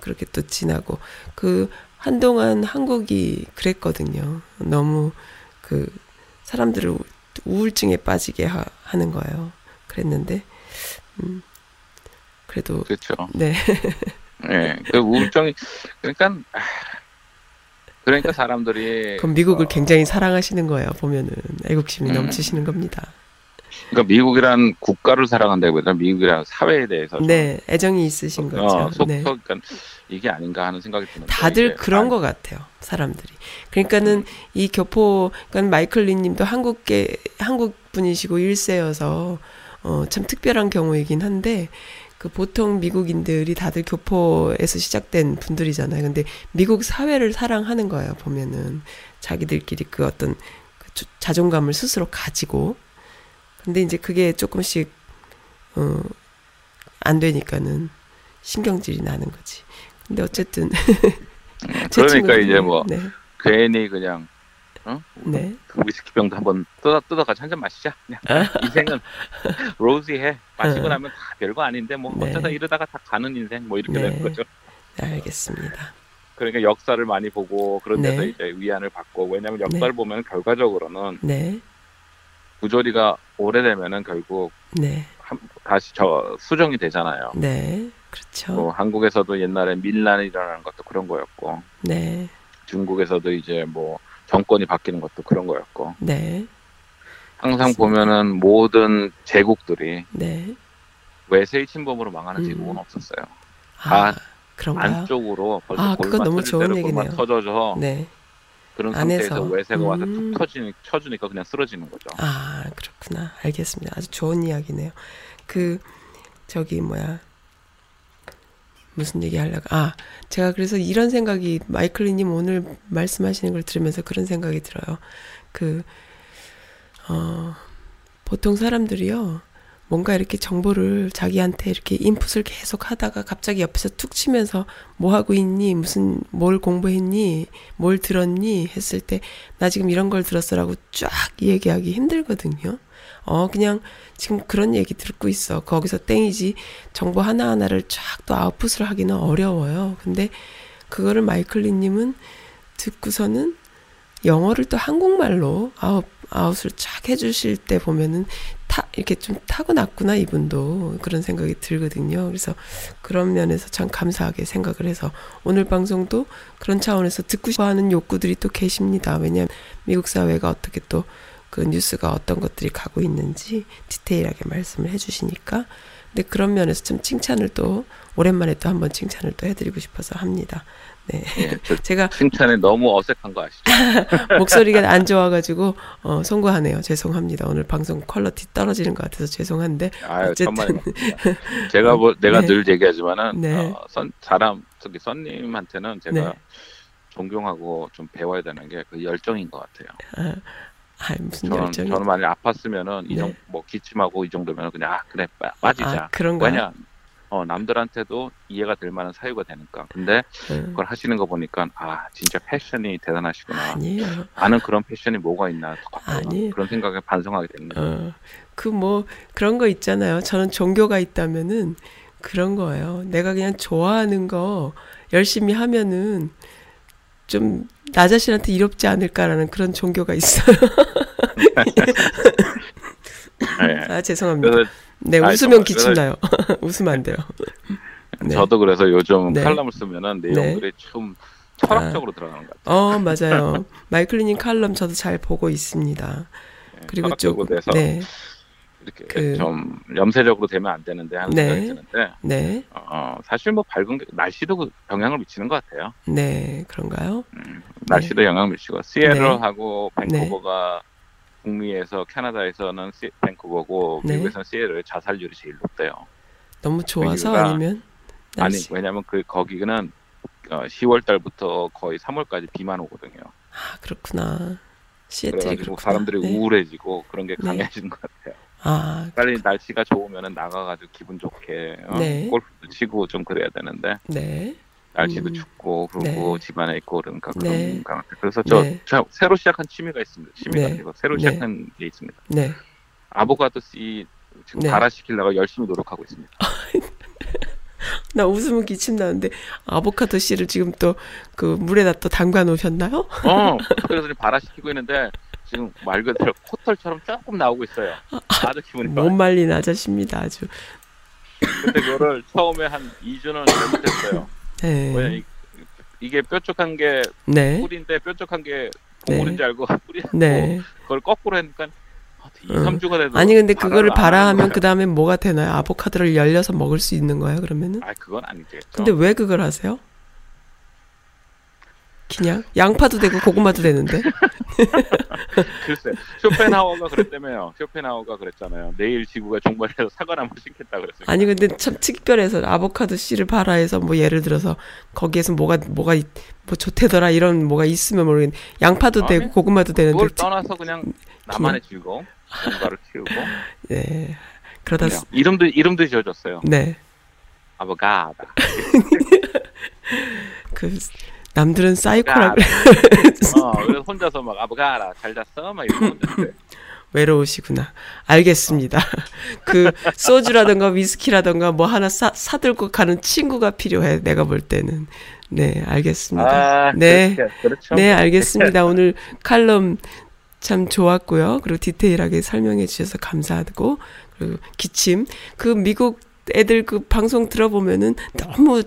그렇게 또 지나고 그 한동안 한국이 그랬거든요. 너무 그 사람들을 우- 우울증에 빠지게 하, 는 거예요. 그랬는데 음 그래도 그렇죠. 네. 예, 그 우울증이 그러니까 아, 그러니까 사람들이 그럼 미국을 어, 굉장히 사랑하시는 거예요. 보면은 애국심이 음. 넘치시는 겁니다. 그러니까 미국이란 국가를 사랑한다기보다 미국이란 사회에 대해서 좀, 네, 애정이 있으신 거죠. 어, 속, 네. 속, 그러니까 이게 아닌가 하는 생각이 드는데 다들 그런 안- 것 같아요. 사람들이. 그러니까는 이 교포, 그러니까 마이클 리님도 한국계 한국 분이시고 일세여서 어, 참 특별한 경우이긴 한데 그 보통 미국인들이 다들 교포에서 시작된 분들이잖아요. 근데 미국 사회를 사랑하는 거예요. 보면은 자기들끼리 그 어떤 그 주- 자존감을 스스로 가지고 근데 이제 그게 조금씩 어, 안 되니까는 신경질이 나는 거지. 근데 어쨌든 <laughs> 제 그러니까 이제 뭐 네, 괜히 그냥 어? 네. 그 위스키병도 한번 뜯어 뜯어 가지고 한잔 마시자. 그냥 인생은 <laughs> 로지해. 마시고 어. 나면 다 별거 아닌데 뭐 네. 어쩌다 이러다가 다 가는 인생 뭐 이렇게 네. 되는 거죠. 네, 알겠습니다. 그러니까 역사를 많이 보고 그런 데서 네. 이제 위안을 받고 왜냐하면 역사를 보면 결과적으로는 네, 부조리가 오래되면은 결국 네. 한- 다시 저 수정이 되잖아요. 네. 그렇죠. 뭐 한국에서도 옛날에 밀란이 일어나는 것도 그런 거였고 네. 중국에서도 이제 뭐 정권이 바뀌는 것도 그런 거였고 네. 항상 맞습니다. 보면은 모든 제국들이 네. 외세의 침범으로 망하는 음. 제국은 없었어요. 아, 아, 그런가요? 안쪽으로 벌써 아, 그건 너무 좋은 얘기네요. 터져서 네. 그런 안에서. 상태에서 외세가 와서 음. 툭 터지니 쳐주니까 그냥 쓰러지는 거죠. 아, 그렇구나. 알겠습니다. 아주 좋은 이야기네요. 그, 저기, 뭐야. 무슨 얘기 하려고. 아, 제가 그래서 이런 생각이, 마이클리님 오늘 말씀하시는 걸 들으면서 그런 생각이 들어요. 그, 어, 보통 사람들이요. 뭔가 이렇게 정보를 자기한테 이렇게 인풋을 계속 하다가 갑자기 옆에서 툭 치면서 뭐 하고 있니? 무슨, 뭘 공부했니? 뭘 들었니? 했을 때 나 지금 이런 걸 들었어라고 쫙 얘기하기 힘들거든요. 어, 그냥 지금 그런 얘기 듣고 있어. 거기서 땡이지. 정보 하나하나를 쫙 또 아웃풋을 하기는 어려워요. 근데 그거를 마이클리 님은 듣고서는 영어를 또 한국말로 아웃, 아웃을 쫙 해주실 때 보면은 타, 이렇게 좀 타고났구나, 이분도. 그런 생각이 들거든요. 그래서 그런 면에서 참 감사하게 생각을 해서 오늘 방송도 그런 차원에서 듣고 싶어 하는 욕구들이 또 계십니다. 왜냐하면 미국 사회가 어떻게 또 그 뉴스가 어떤 것들이 가고 있는지 디테일하게 말씀을 해주시니까. 근데 그런 면에서 좀 칭찬을 또 오랜만에 또 한번 칭찬을 또 해드리고 싶어서 합니다. 네. 예, 저 <laughs> 제가 칭찬에 너무 어색한 거 아시죠? <laughs> 목소리가 안 좋아가지고 어, 송구하네요. 죄송합니다. 오늘 방송 퀄러티 떨어지는 것 같아서 죄송한데 아유, 어쨌든. <laughs> 제가 뭐 내가 네. 늘 얘기하지만은 네. 어, 선, 사람 저기 선님한테는 제가 네. 존경하고 좀 배워야 되는 게 그 열정인 것 같아요. 아 무슨 저는 열정이 저는 만약 아팠으면은 이 네. 정도 뭐 기침하고 이 정도면 그냥 아 그래 빠, 빠지자. 아, 그런가요? 왜냐 어 남들한테도 이해가 될 만한 사유가 되니까. 근데 음, 그걸 하시는 거 보니까 아 진짜 패션이 대단하시구나. 아니에요. 나는 그런 패션이 뭐가 있나 아니에요. 그런 생각에 반성하게 거예요. 어, 그뭐 그런 거 있잖아요. 저는 종교가 있다면은 그런 거예요. 내가 그냥 좋아하는 거 열심히 하면은 좀 나 자신한테 이롭지 않을까라는 그런 종교가 있어요. <laughs> <laughs> <laughs> 네. <laughs> 아 죄송합니다. 그래서 네 아니, 웃으면 정말 기침 그래서- 나요. <laughs> 웃으면 안 돼요. 네. 저도 그래서 요즘 네. 칼럼을 쓰면은 내용들이 좀 철학적으로 들어가는 것 같아요. 어 맞아요. 마이클리님 칼럼 저도 잘 보고 있습니다. 네, 그리고 돼서 네, 이렇게 그- 좀 염세적으로 되면 안 되는데 하는 네. 생각이 드는데 네, 어, 사실 뭐 밝은 게 날씨도 그 영향을 미치는 것 같아요. 네 그런가요? 음, 날씨도 영향을 미치고 시애틀하고 네. 밴쿠버가 북미에서 캐나다에서는 시, 밴쿠버고 네. 미국에서는 시애틀의 자살률이 제일 높대요. 너무 좋아서 이유가- 아니면 아니 날씨. 왜냐하면 그 거기는 어, 10월 달부터 거의 3월까지 비만 오거든요. 아 그렇구나. 시애틀이 그래가지고 그렇구나. 사람들이 네. 우울해지고 그런 게 네. 강해지는 것 같아요. 아 빨리 날씨가 좋으면은 나가가지고 기분 좋게 어, 네. 골프도 치고 좀 그래야 되는데 네. 날씨도 음. 춥고 그리고 네. 집안에 있고 그러니까 그런 네. 것 같아요. 그래서 저, 네. 저 새로 시작한 취미가 있습니다. 취미가 네. 아니고 새로 네. 시작한 게 있습니다. 네. 아보카도 씨 지금 네. 발화시키려고 열심히 노력하고 있습니다. <laughs> 나 웃으면 기침 나는데 아보카도 씨를 지금 또 그 물에다 또 담가 놓으셨나요? 어, <laughs> 그래서 발화시키고 있는데 지금 말 그대로 코털처럼 조금 나오고 있어요. 아주 기분이 못. 말린 아저씨입니다 아주. 근데 그거를 처음에 한 2주는 잘못했어요. 네. 이, 이게 뾰족한 게 네. 꿀인데 뾰족한 게 동물인지 알고 <laughs> 뿌리 네. 그걸 거꾸로 하니까 2, 음. 3주가 돼도 아니 근데 그거를 거예요. 그 다음에 뭐가 되나요? 아보카도를 열려서 먹을 수 있는 거예요? 그러면은? 아 그건 아니겠죠. 근데 왜 그걸 하세요? 그냥 양파도 되고 고구마도 되는데. <laughs> 글쎄 쇼펜하우어가 그랬다며요. 쇼펜하우어가 그랬잖아요. 내일 지구가 종말해서 사과나무 심겠다 그랬어요. 아니 근데 참 특별해서 아보카도 씨를 발화해서 뭐 예를 들어서 거기에서 뭐가 뭐가 있- 뭐 좋대더라 이런 뭐가 있으면 모르겠는데 양파도 아니, 되고 고구마도 되는데 그걸 특- 떠나서 그냥 나만의 즐거움, 뭔가를 키우고 <laughs> 네 그러다 이름도 이름도 지어줬어요. 네 아보가다. <laughs> 그 남들은 사이코라 그래 어, 그래서 혼자서 막 아보가라 잘 잤어 막 이러고 있는데 <laughs> 외로우시구나 알겠습니다 <laughs> 그 소주라던가 위스키라던가 뭐 하나 사 사들고 가는 친구가 필요해 내가 볼 때는 네 알겠습니다 아, 네. 그렇죠. 그렇죠. 네, 알겠습니다. 오늘 칼럼 참 좋았고요. 그리고 디테일하게 설명해 주셔서 감사하고 그리고 기침 그 미국 애들 그 방송 들어보면은 너무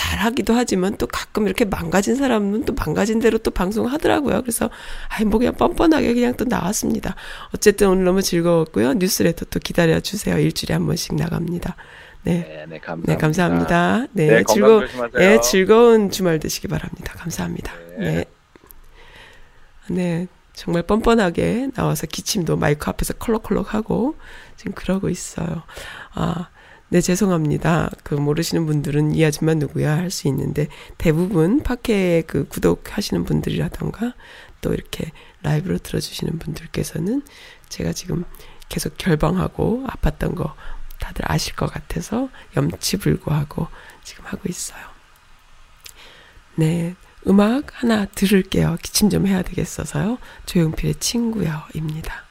잘하기도 하지만 또 가끔 이렇게 망가진 사람은 또 망가진 대로 또 방송하더라고요. 그래서 아이 뭐 그냥 뻔뻔하게 그냥 또 나왔습니다. 어쨌든 오늘 너무 즐거웠고요. 뉴스레터 또 기다려 주세요. 일주일에 한 번씩 나갑니다. 네. 네, 네, 감사합니다. 네, 감사합니다. 네, 네, 즐거운. 네, 즐거운 주말 되시기 바랍니다. 감사합니다. 네. 네. 네. 정말 뻔뻔하게 나와서 기침도 마이크 앞에서 컬럭컬럭하고 지금 그러고 있어요. 아, 네, 죄송합니다. 그 모르시는 분들은 이 아줌마 누구야 할 수 있는데 대부분 팟캐 그 구독하시는 분들이라던가 또 이렇게 라이브로 들어주시는 분들께서는 제가 지금 계속 결방하고 아팠던 거 다들 아실 것 같아서 염치불구하고 지금 하고 있어요. 네. 음악 하나 들을게요. 기침 좀 해야 되겠어서요. 조용필의 친구여입니다.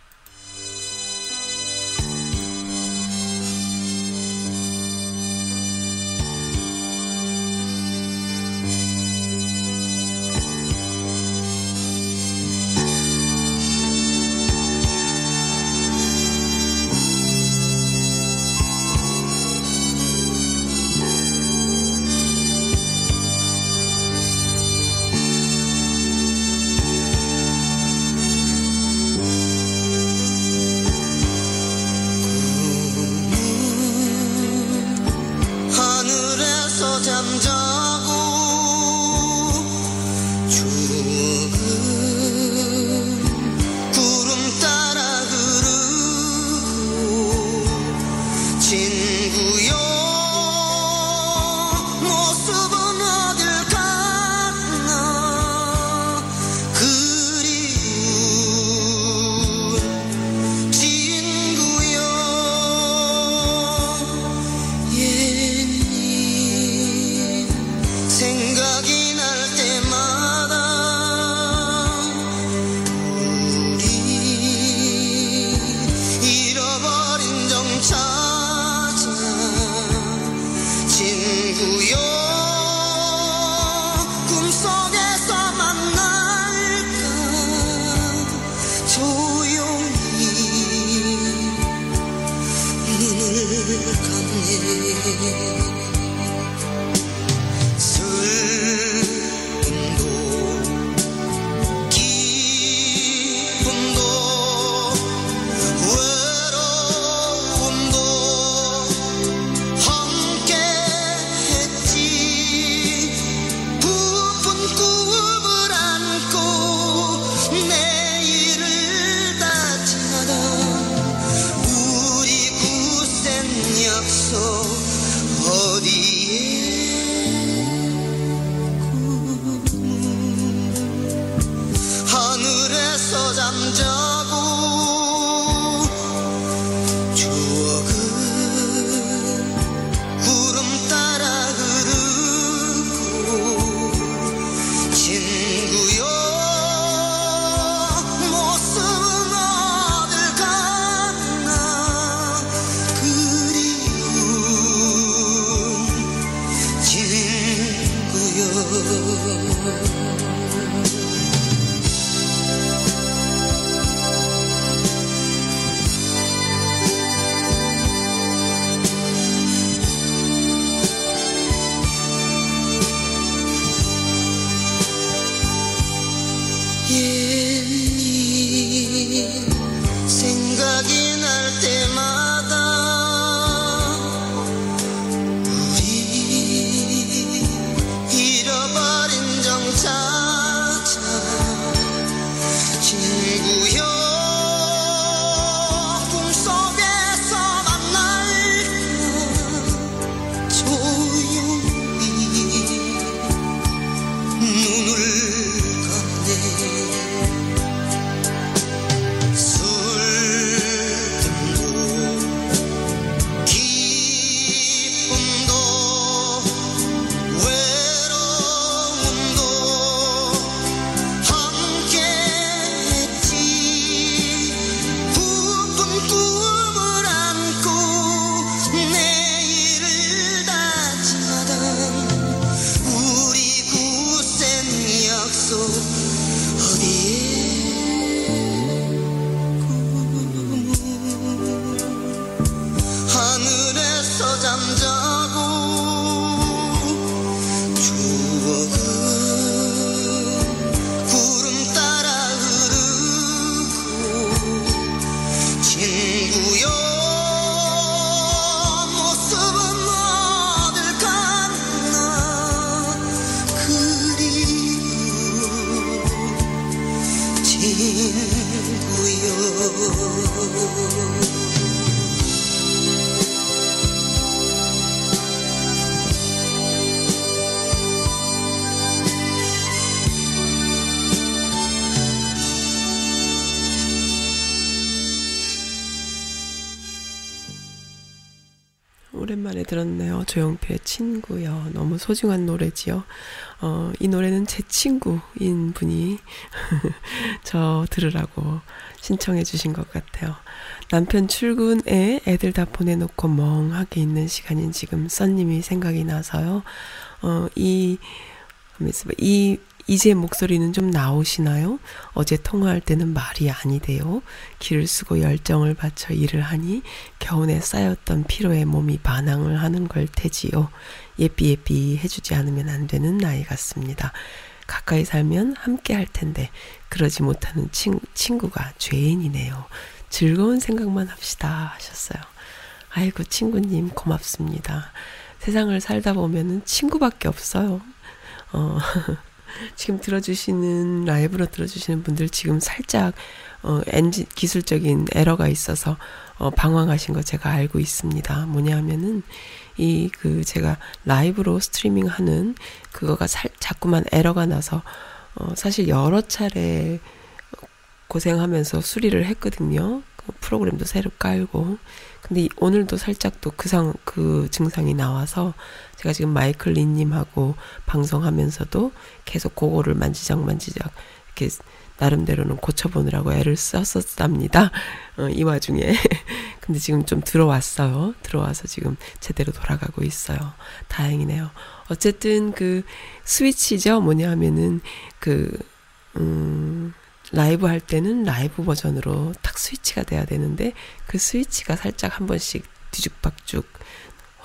조용필의 친구요. 너무 소중한 노래지요. 어, 이 노래는 제 친구인 분이 <laughs> 저 들으라고 신청해 주신 것 같아요. 남편 출근에 애들 다 보내놓고 멍하게 있는 시간인 지금 써님이 생각이 나서요. 어, 이, 이 이제 목소리는 좀 나오시나요? 어제 통화할 때는 말이 아니대요. 기를 쓰고 열정을 바쳐 일을 하니 겨우내 쌓였던 피로에 몸이 반항을 하는 걸 테지요. 예삐 예삐 해주지 않으면 안 되는 나이 같습니다. 가까이 살면 함께 할 텐데 그러지 못하는 친, 친구가 죄인이네요. 즐거운 생각만 합시다 하셨어요. 아이고 친구님 고맙습니다. 세상을 살다 보면은 친구밖에 없어요. 어, <laughs> 지금 들어주시는 라이브로 들어주시는 분들 지금 살짝 어, 엔진 기술적인 에러가 있어서 어, 방황하신 거 제가 알고 있습니다. 뭐냐면은 이 그 제가 라이브로 스트리밍하는 그거가 살, 자꾸만 에러가 나서 어, 사실 여러 차례 고생하면서 수리를 했거든요. 그 프로그램도 새로 깔고 근데 오늘도 살짝 또 그 상, 그 증상이 나와서 제가 지금 마이클 리님하고 방송하면서도 계속 그거를 만지작 만지작 이렇게 나름대로는 고쳐보느라고 애를 썼었답니다. 어, 이 와중에. <laughs> 근데 지금 좀 들어왔어요. 들어와서 지금 제대로 돌아가고 있어요. 다행이네요. 어쨌든 그 스위치죠. 뭐냐 하면은 그, 음, 라이브 할 때는 라이브 버전으로 탁 스위치가 돼야 되는데 그 스위치가 살짝 한 번씩 뒤죽박죽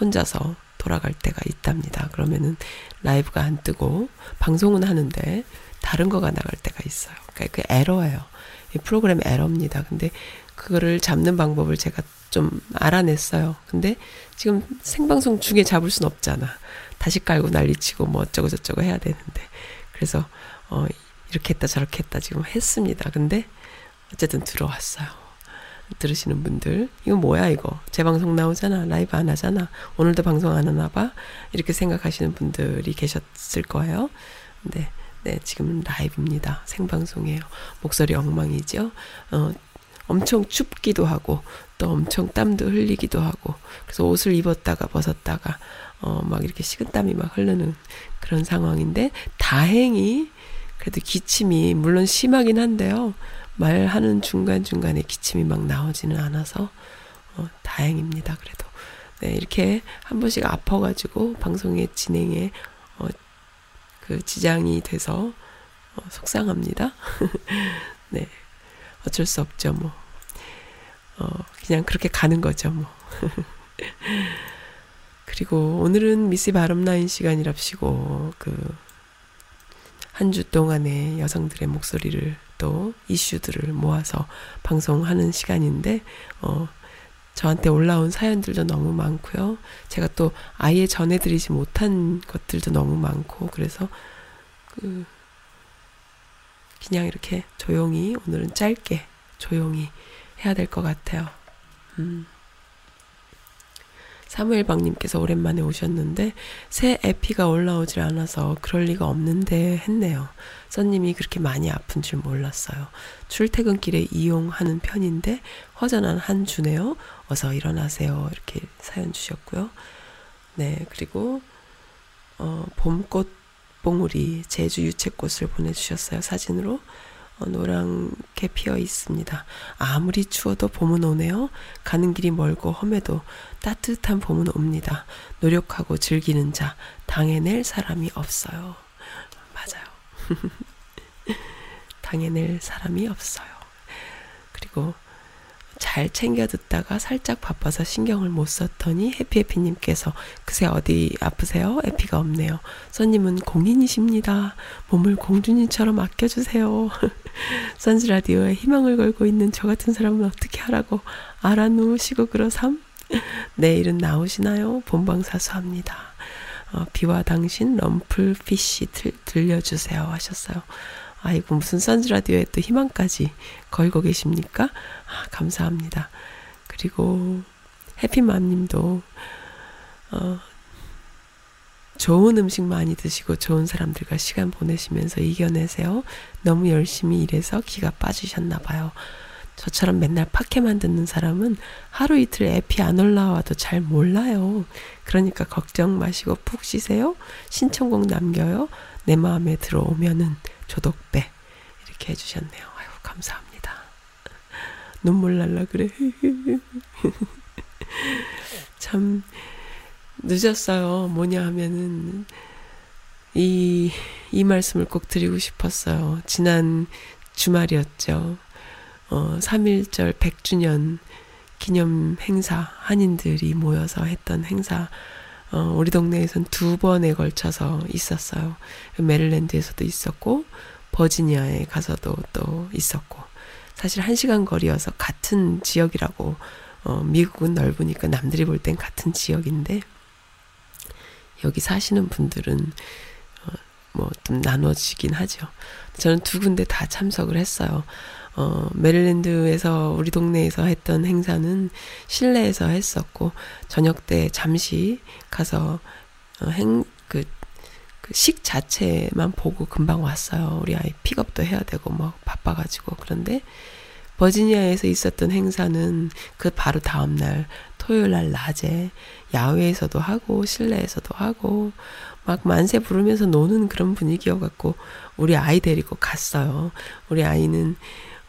혼자서 돌아갈 때가 있답니다. 그러면은 라이브가 안 뜨고 방송은 하는데 다른 거가 나갈 때가 있어요. 그러니까 그 에러예요. 이 프로그램 에러입니다. 근데 그거를 잡는 방법을 제가 좀 알아냈어요. 근데 지금 생방송 중에 잡을 순 없잖아. 다시 깔고 난리치고 뭐 어쩌고 저쩌고 해야 되는데. 그래서 어 이렇게 했다 저렇게 했다 지금 했습니다. 근데 어쨌든 들어왔어요. 들으시는 분들 이거 뭐야 이거 제 방송 나오잖아 라이브 안 하잖아 오늘도 방송 안 하나 봐 이렇게 생각하시는 분들이 계셨을 거예요. 근데 네 지금은 라이브입니다. 생방송이에요. 목소리 엉망이죠. 어, 엄청 춥기도 하고 또 엄청 땀도 흘리기도 하고 그래서 옷을 입었다가 벗었다가 어, 막 이렇게 식은땀이 막 흐르는 그런 상황인데 다행히 그래도 기침이 물론 심하긴 한데요. 말하는 중간중간에 기침이 막 나오지는 않아서 어, 다행입니다. 그래도 네, 이렇게 한 번씩 아파가지고 방송의 진행에 어, 그 지장이 돼서 어, 속상합니다. <laughs> 네, 어쩔 수 없죠. 뭐 어, 그냥 그렇게 가는 거죠. 뭐. <laughs> 그리고 오늘은 미스 바람라인 시간이랍시고 그 한 주 동안의 여성들의 목소리를 또 이슈들을 모아서 방송하는 시간인데, 어, 저한테 올라온 사연들도 너무 많고요. 제가 또 아예 전해드리지 못한 것들도 너무 많고, 그래서 그, 그냥 이렇게 조용히, 오늘은 짧게 조용히 해야 될 것 같아요. 음. 사무엘방님께서 오랜만에 오셨는데 새 에피가 올라오질 않아서 그럴 리가 없는데 했네요. 써님이 그렇게 많이 아픈 줄 몰랐어요. 출퇴근길에 이용하는 편인데 허전한 한 주네요. 어서 일어나세요. 이렇게 사연 주셨고요. 네 그리고 어, 봄꽃 봉우리 제주 유채꽃을 보내주셨어요. 사진으로. 어, 노랗게 피어 있습니다. 아무리 추워도 봄은 오네요. 가는 길이 멀고 험해도 따뜻한 봄은 옵니다. 노력하고 즐기는 자, 당해낼 사람이 없어요. 맞아요. <laughs> 당해낼 사람이 없어요. 그리고 잘 챙겨 듣다가 살짝 바빠서 신경을 못 썼더니 해피해피님께서 그새 어디 아프세요? 에피가 없네요. 선님은 공인이십니다. 몸을 공주님처럼 아껴주세요. <laughs> 선즈라디오에 희망을 걸고 있는 저 같은 사람은 어떻게 하라고 알아놓으시고 그러삼? 내일은 나오시나요? 본방사수합니다. 어, 비와 당신 럼플피쉬 들, 들려주세요 하셨어요. 아이고, 무슨 선즈라디오에 또 희망까지 걸고 계십니까? 아, 감사합니다. 그리고 해피맘님도, 어, 좋은 음식 많이 드시고 좋은 사람들과 시간 보내시면서 이겨내세요. 너무 열심히 일해서 기가 빠지셨나 봐요. 저처럼 맨날 팟캐만 듣는 사람은 하루 이틀 에피 안 올라와도 잘 몰라요. 그러니까 걱정 마시고 푹 쉬세요. 신청곡 남겨요. 내 마음에 들어오면은 조독배 이렇게 해주셨네요. 아유 감사합니다. <laughs> 눈물 날라 그래. <laughs> 참 늦었어요. 뭐냐 하면은 이, 이 말씀을 꼭 드리고 싶었어요. 지난 주말이었죠. 어, 3.1절 100주년 기념 행사, 한인들이 모여서 했던 행사, 어, 우리 동네에선 두 번에 걸쳐서 있었어요. 메릴랜드에서도 있었고, 버지니아에 가서도 또 있었고, 사실 한 시간 거리여서 같은 지역이라고, 어, 미국은 넓으니까 남들이 볼 땐 같은 지역인데, 여기 사시는 분들은, 어, 뭐, 좀 나눠지긴 하죠. 저는 두 군데 다 참석을 했어요. 어, 메릴랜드에서 우리 동네에서 했던 행사는 실내에서 했었고, 저녁 때 잠시 가서, 어, 행, 그, 그 식 자체만 보고 금방 왔어요. 우리 아이 픽업도 해야 되고, 뭐, 바빠가지고. 그런데, 버지니아에서 있었던 행사는 그 바로 다음날 토요일 날 낮에 야외에서도 하고 실내에서도 하고 막 만세 부르면서 노는 그런 분위기여갖고 우리 아이 데리고 갔어요. 우리 아이는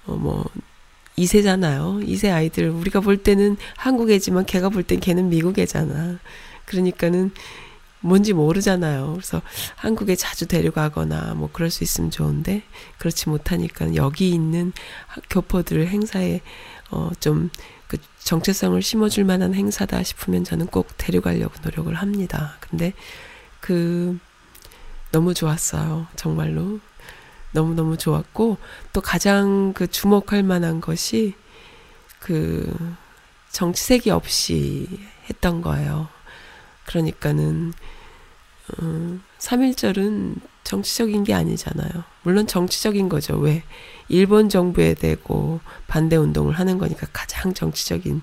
어 뭐 2세잖아요. 2세 아이들 우리가 볼 때는 한국 애지만 걔가 볼 땐 걔는 미국 애잖아. 그러니까는 뭔지 모르잖아요. 그래서 한국에 자주 데려가거나 뭐 그럴 수 있으면 좋은데 그렇지 못하니까 여기 있는 교포들 행사에 어좀 그 정체성을 심어줄 만한 행사다 싶으면 저는 꼭 데려가려고 노력을 합니다. 근데 그 너무 좋았어요. 정말로. 너무너무 좋았고 또 가장 그 주목할 만한 것이 그 정치색이 없이 했던 거예요. 그러니까는 음, 3.1절은 정치적인 게 아니잖아요. 물론 정치적인 거죠. 왜? 일본 정부에 대고 반대 운동을 하는 거니까 가장 정치적인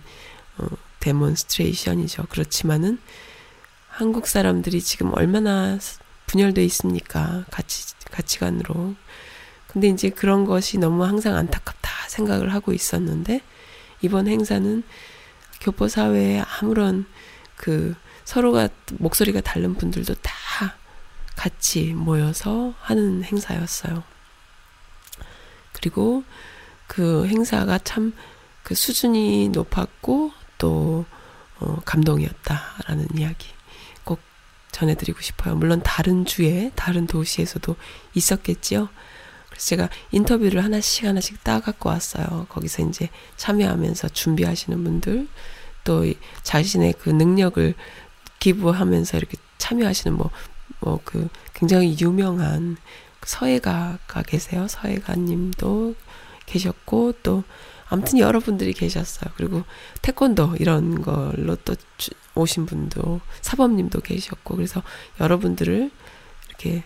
어, demonstration이죠. 그렇지만은 한국 사람들이 지금 얼마나 분열돼 있습니까? 가치 가치관으로. 근데 이제 그런 것이 너무 항상 안타깝다 생각을 하고 있었는데 이번 행사는 교포 사회에 아무런 그 서로가 목소리가 다른 분들도 다 같이 모여서 하는 행사였어요. 그리고 그 행사가 참 그 수준이 높았고 또 어, 감동이었다라는 이야기 꼭 전해드리고 싶어요. 물론 다른 주에 다른 도시에서도 있었겠지요. 그래서 제가 인터뷰를 하나씩 하나씩 따 갖고 왔어요. 거기서 이제 참여하면서 준비하시는 분들 또 자신의 그 능력을 기부하면서 이렇게 참여하시는 뭐 뭐 그 굉장히 유명한 서예가가 계세요. 서예가님도 계셨고 또 아무튼 여러분들이 계셨어요. 그리고 태권도 이런 걸로 또 오신 분도 사범님도 계셨고 그래서 여러분들을 이렇게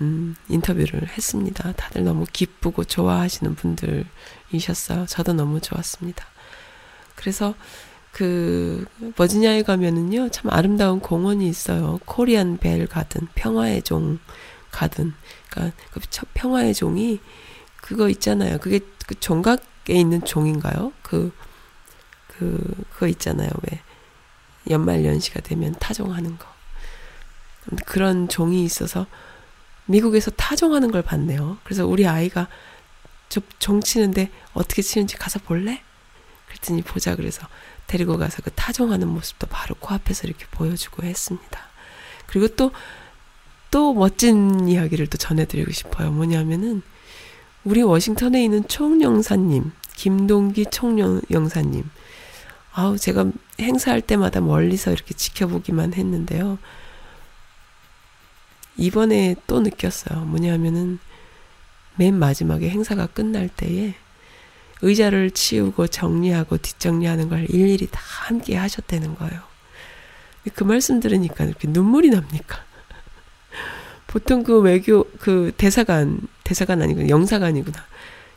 음, 인터뷰를 했습니다. 다들 너무 기쁘고 좋아하시는 분들이셨어요. 저도 너무 좋았습니다. 그래서 그 버지니아에 가면은요 참 아름다운 공원이 있어요. 코리안 벨 가든 평화의 종 가든 그러니까 그 평화의 종이 그거 있잖아요. 그게 그 종각에 있는 종인가요? 그, 그, 그거 있잖아요. 왜 연말 연시가 되면 타종하는 거. 그런 종이 있어서 미국에서 타종하는 걸 봤네요. 그래서 우리 아이가 종 치는데 어떻게 치는지 가서 볼래? 그랬더니 보자 그래서 데리고 가서 그 타종하는 모습도 바로 코앞에서 이렇게 보여주고 했습니다. 그리고 또, 또 멋진 이야기를 또 전해드리고 싶어요. 뭐냐면은, 우리 워싱턴에 있는 총영사님, 김동기 총영사님. 아우, 제가 행사할 때마다 멀리서 이렇게 지켜보기만 했는데요. 이번에 또 느꼈어요. 뭐냐면은, 맨 마지막에 행사가 끝날 때에 의자를 치우고 정리하고 뒷정리하는 걸 일일이 다 함께 하셨다는 거예요. 그 말씀 들으니까 이렇게 눈물이 납니까? <laughs> 보통 그 외교 그 대사관 대사관 아니구나 영사관이구나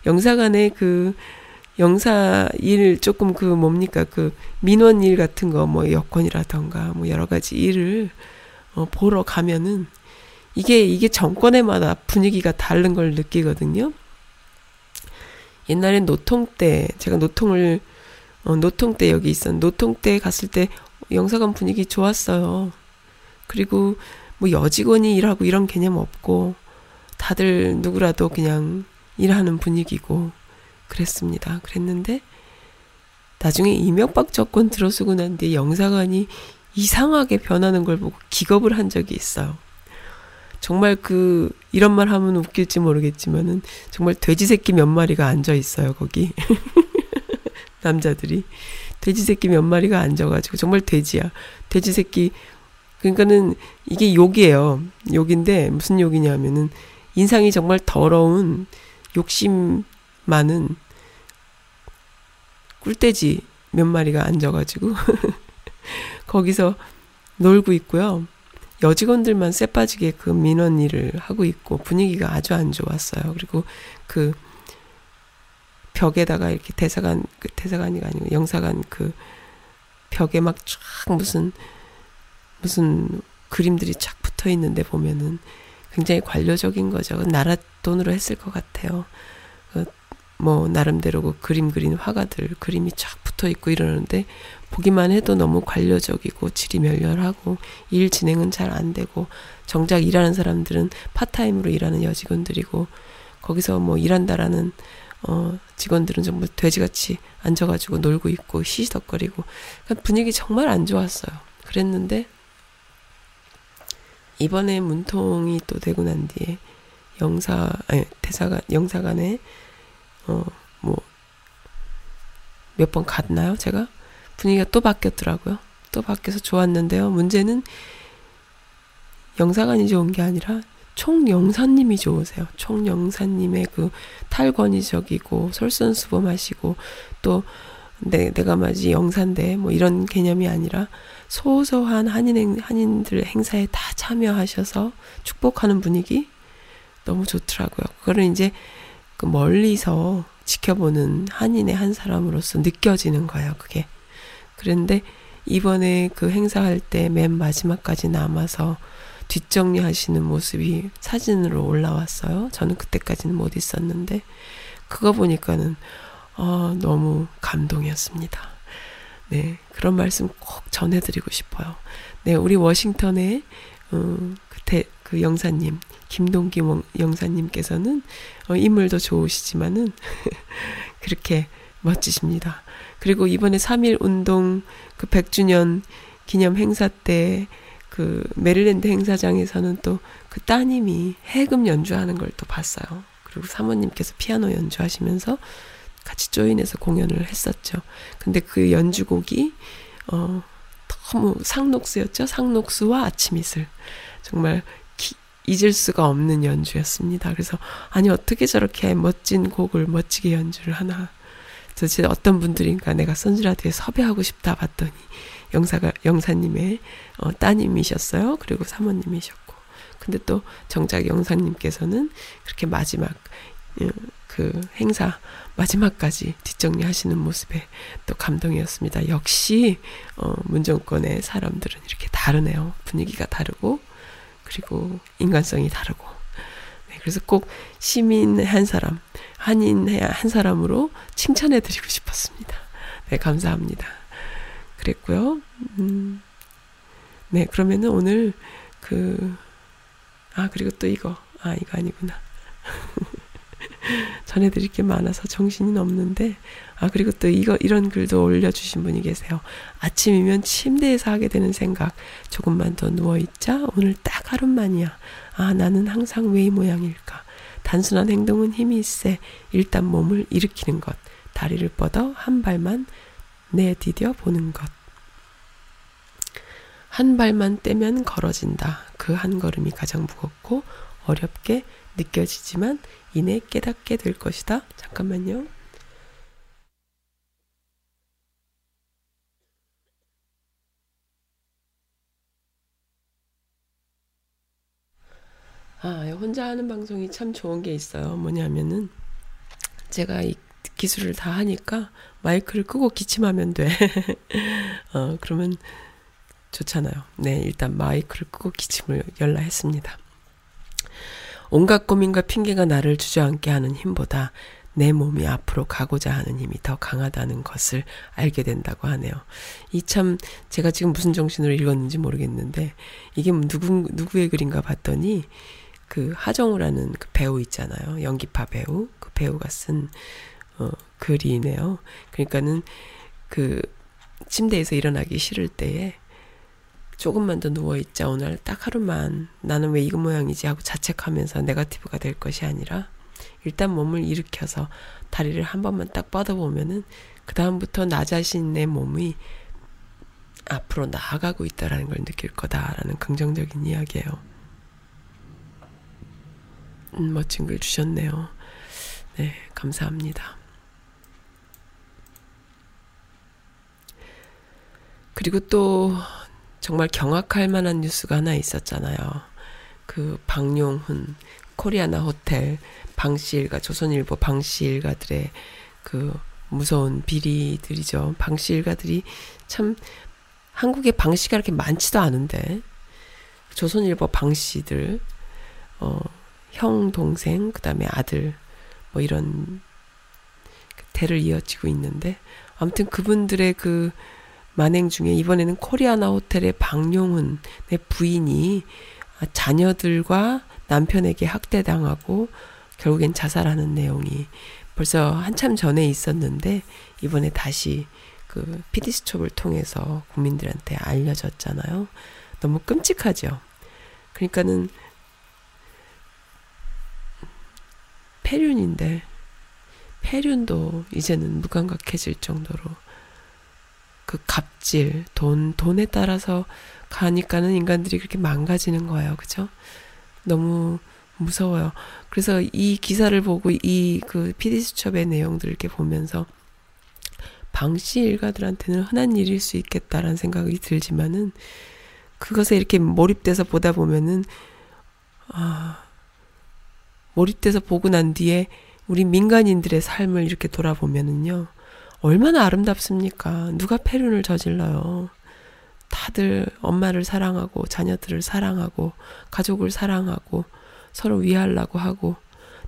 영사관의 그 영사 일 조금 그 뭡니까 그 민원 일 같은 거 뭐 여권이라던가 뭐 여러 가지 일을 어, 보러 가면은 이게 이게 정권에마다 분위기가 다른 걸 느끼거든요. 옛날엔 노통 때 제가 노통을 어, 노통 때 여기 있었 노통 때 갔을 때 영사관 분위기 좋았어요. 그리고 뭐 여직원이 일하고 이런 개념 없고 다들 누구라도 그냥 일하는 분위기고 그랬습니다. 그랬는데 나중에 이명박 정권 들어서고 난 뒤에 영사관이 이상하게 변하는 걸 보고 기겁을 한 적이 있어요. 정말 그 이런 말 하면 웃길지 모르겠지만은 정말 돼지 새끼 몇 마리가 앉아 있어요 거기. <laughs> 남자들이. 돼지 새끼 몇 마리가 앉아가지고 정말 돼지야. 돼지 새끼 그러니까는 이게 욕이에요. 욕인데 무슨 욕이냐면은 인상이 정말 더러운 욕심 많은 꿀돼지 몇 마리가 앉아가지고 <laughs> 거기서 놀고 있고요. 여직원들만 쎄빠지게 그 민원 일을 하고 있고 분위기가 아주 안 좋았어요. 그리고 그 벽에다가 이렇게 대사관 그 대사관이 아니고 영사관 그 벽에 막 쫙 무슨 무슨 그림들이 쫙 붙어 있는데 보면은 굉장히 관료적인 거죠. 나라 돈으로 했을 것 같아요. 그뭐 나름대로 그 그림 그린 화가들 그림이 쫙 붙어 있고 이러는데 보기만 해도 너무 관료적이고 지리멸렬하고 일 진행은 잘 안 되고 정작 일하는 사람들은 part time으로 일하는 여직원들이고 거기서 뭐 일한다라는 어 직원들은 정말 돼지같이 앉아가지고 놀고 있고 시시덕거리고 그러니까 분위기 정말 안 좋았어요. 그랬는데 이번에 문통이 또 되고 난 뒤에 영사 아니 대사관 영사관에 어 뭐 몇 번 갔나요 제가? 분위기가 또 바뀌었더라고요. 또 바뀌어서 좋았는데요. 문제는 영사관이 좋은 게 아니라 총영사님이 좋으세요. 총영사님의 그 탈권위적이고 솔선수범하시고 또 내, 내가 마지 영사인데 뭐 이런 개념이 아니라 소소한 한인 행, 한인들 행사에 다 참여하셔서 축복하는 분위기? 너무 좋더라고요. 그거를 이제 그 멀리서 지켜보는 한인의 한 사람으로서 느껴지는 거예요. 그게. 그런데 이번에 그 행사할 때 맨 마지막까지 남아서 뒷정리 하시는 모습이 사진으로 올라왔어요. 저는 그때까지는 못 있었는데 그거 보니까는 아, 너무 감동이었습니다. 네, 그런 말씀 꼭 전해드리고 싶어요. 네, 우리 워싱턴의 음, 그, 대, 그 영사님 김동기 영사님께서는 어, 인물도 좋으시지만은 <laughs> 그렇게 멋지십니다. 그리고 이번에 3.1 운동 그 100주년 기념 행사 때 그 메릴랜드 행사장에서는 또 그 따님이 해금 연주하는 걸 또 봤어요. 그리고 사모님께서 피아노 연주하시면서 같이 조인해서 공연을 했었죠. 근데 그 연주곡이 어 너무 상록수였죠. 상록수와 아침 이슬. 정말 기, 잊을 수가 없는 연주였습니다. 그래서 아니 어떻게 저렇게 멋진 곡을 멋지게 연주를 하나. 도대체 어떤 분들인가 내가 선즈라디오에 섭외하고 싶다 봤더니 영사가 영사님의 어, 따님이셨어요. 그리고 사모님이셨고. 근데 또 정작 영사님께서는 그렇게 마지막 어, 그 행사 마지막까지 뒷정리하시는 모습에 또 감동이었습니다. 역시 어, 문정권의 사람들은 이렇게 다르네요. 분위기가 다르고 그리고 인간성이 다르고. 네, 그래서 꼭 시민 한 사람, 한인 한 사람으로 칭찬해 드리고 싶었습니다. 네, 감사합니다. 그랬고요. 음, 네, 그러면은 오늘 그, 아, 그리고 또 이거. 아, 이거 아니구나. <laughs> <laughs> 전해드릴 게 많아서 정신이 없는데, 아, 그리고 또 이거, 이런 글도 올려주신 분이 계세요. 아침이면 침대에서 하게 되는 생각, 조금만 더 누워 있자, 오늘 딱 하루만이야. 아, 나는 항상 왜 이 모양일까? 단순한 행동은 힘이 있세. 일단 몸을 일으키는 것. 다리를 뻗어 한 발만 내디뎌 보는 것. 한 발만 떼면 걸어진다. 그 한 걸음이 가장 무겁고 어렵게 느껴지지만 이내 깨닫게 될 것이다. 잠깐만요. 아, 혼자 하는 방송이 참 좋은 게 있어요. 뭐냐면은 제가 이 기술을 다 하니까 마이크를 끄고 기침하면 돼. <laughs> 어, 그러면 좋잖아요. 네, 일단 마이크를 끄고 기침을 열라 했습니다. 온갖 고민과 핑계가 나를 주저앉게 하는 힘보다 내 몸이 앞으로 가고자 하는 힘이 더 강하다는 것을 알게 된다고 하네요. 이 참 제가 지금 무슨 정신으로 읽었는지 모르겠는데 이게 누구 누구의 글인가 봤더니 그 하정우라는 그 배우 있잖아요. 연기파 배우. 그 배우가 쓴 어, 글이네요. 그러니까는 그 침대에서 일어나기 싫을 때에 조금만 더 누워있자 오늘 딱 하루만 나는 왜 이거 모양이지 하고 자책하면서 네가티브가 될 것이 아니라 일단 몸을 일으켜서 다리를 한 번만 딱 뻗어보면은 그 다음부터 나 자신의 몸이 앞으로 나아가고 있다라는 걸 느낄 거다라는 긍정적인 이야기예요. 음, 멋진 글 주셨네요. 네, 감사합니다. 그리고 또 정말 경악할 만한 뉴스가 하나 있었잖아요. 그 방용훈 코리아나 호텔 방씨 일가 조선일보 방씨 일가들의 그 무서운 비리들이죠. 방씨 일가들이 참 한국에 방씨가 이렇게 많지도 않은데 조선일보 방씨들 어, 형 동생 그다음에 아들 뭐 이런 대를 이어지고 있는데 아무튼 그분들의 그 만행 중에 이번에는 코리아나 호텔의 방용훈의 부인이 자녀들과 남편에게 학대당하고 결국엔 자살하는 내용이 벌써 한참 전에 있었는데 이번에 다시 그 피디수첩을 통해서 국민들한테 알려졌잖아요. 너무 끔찍하죠. 그러니까는 폐륜인데 폐륜도 이제는 무감각해질 정도로 그 갑질, 돈, 돈에 따라서 가니까는 인간들이 그렇게 망가지는 거예요. 그죠? 너무 무서워요. 그래서 이 기사를 보고 이 그 피디수첩의 내용들을 이렇게 보면서 방씨 일가들한테는 흔한 일일 수 있겠다라는 생각이 들지만은 그것에 이렇게 몰입돼서 보다 보면은 아 몰입돼서 보고 난 뒤에 우리 민간인들의 삶을 이렇게 돌아보면은요. 얼마나 아름답습니까? 누가 폐륜을 저질러요? 다들 엄마를 사랑하고 자녀들을 사랑하고 가족을 사랑하고 서로 위하려고 하고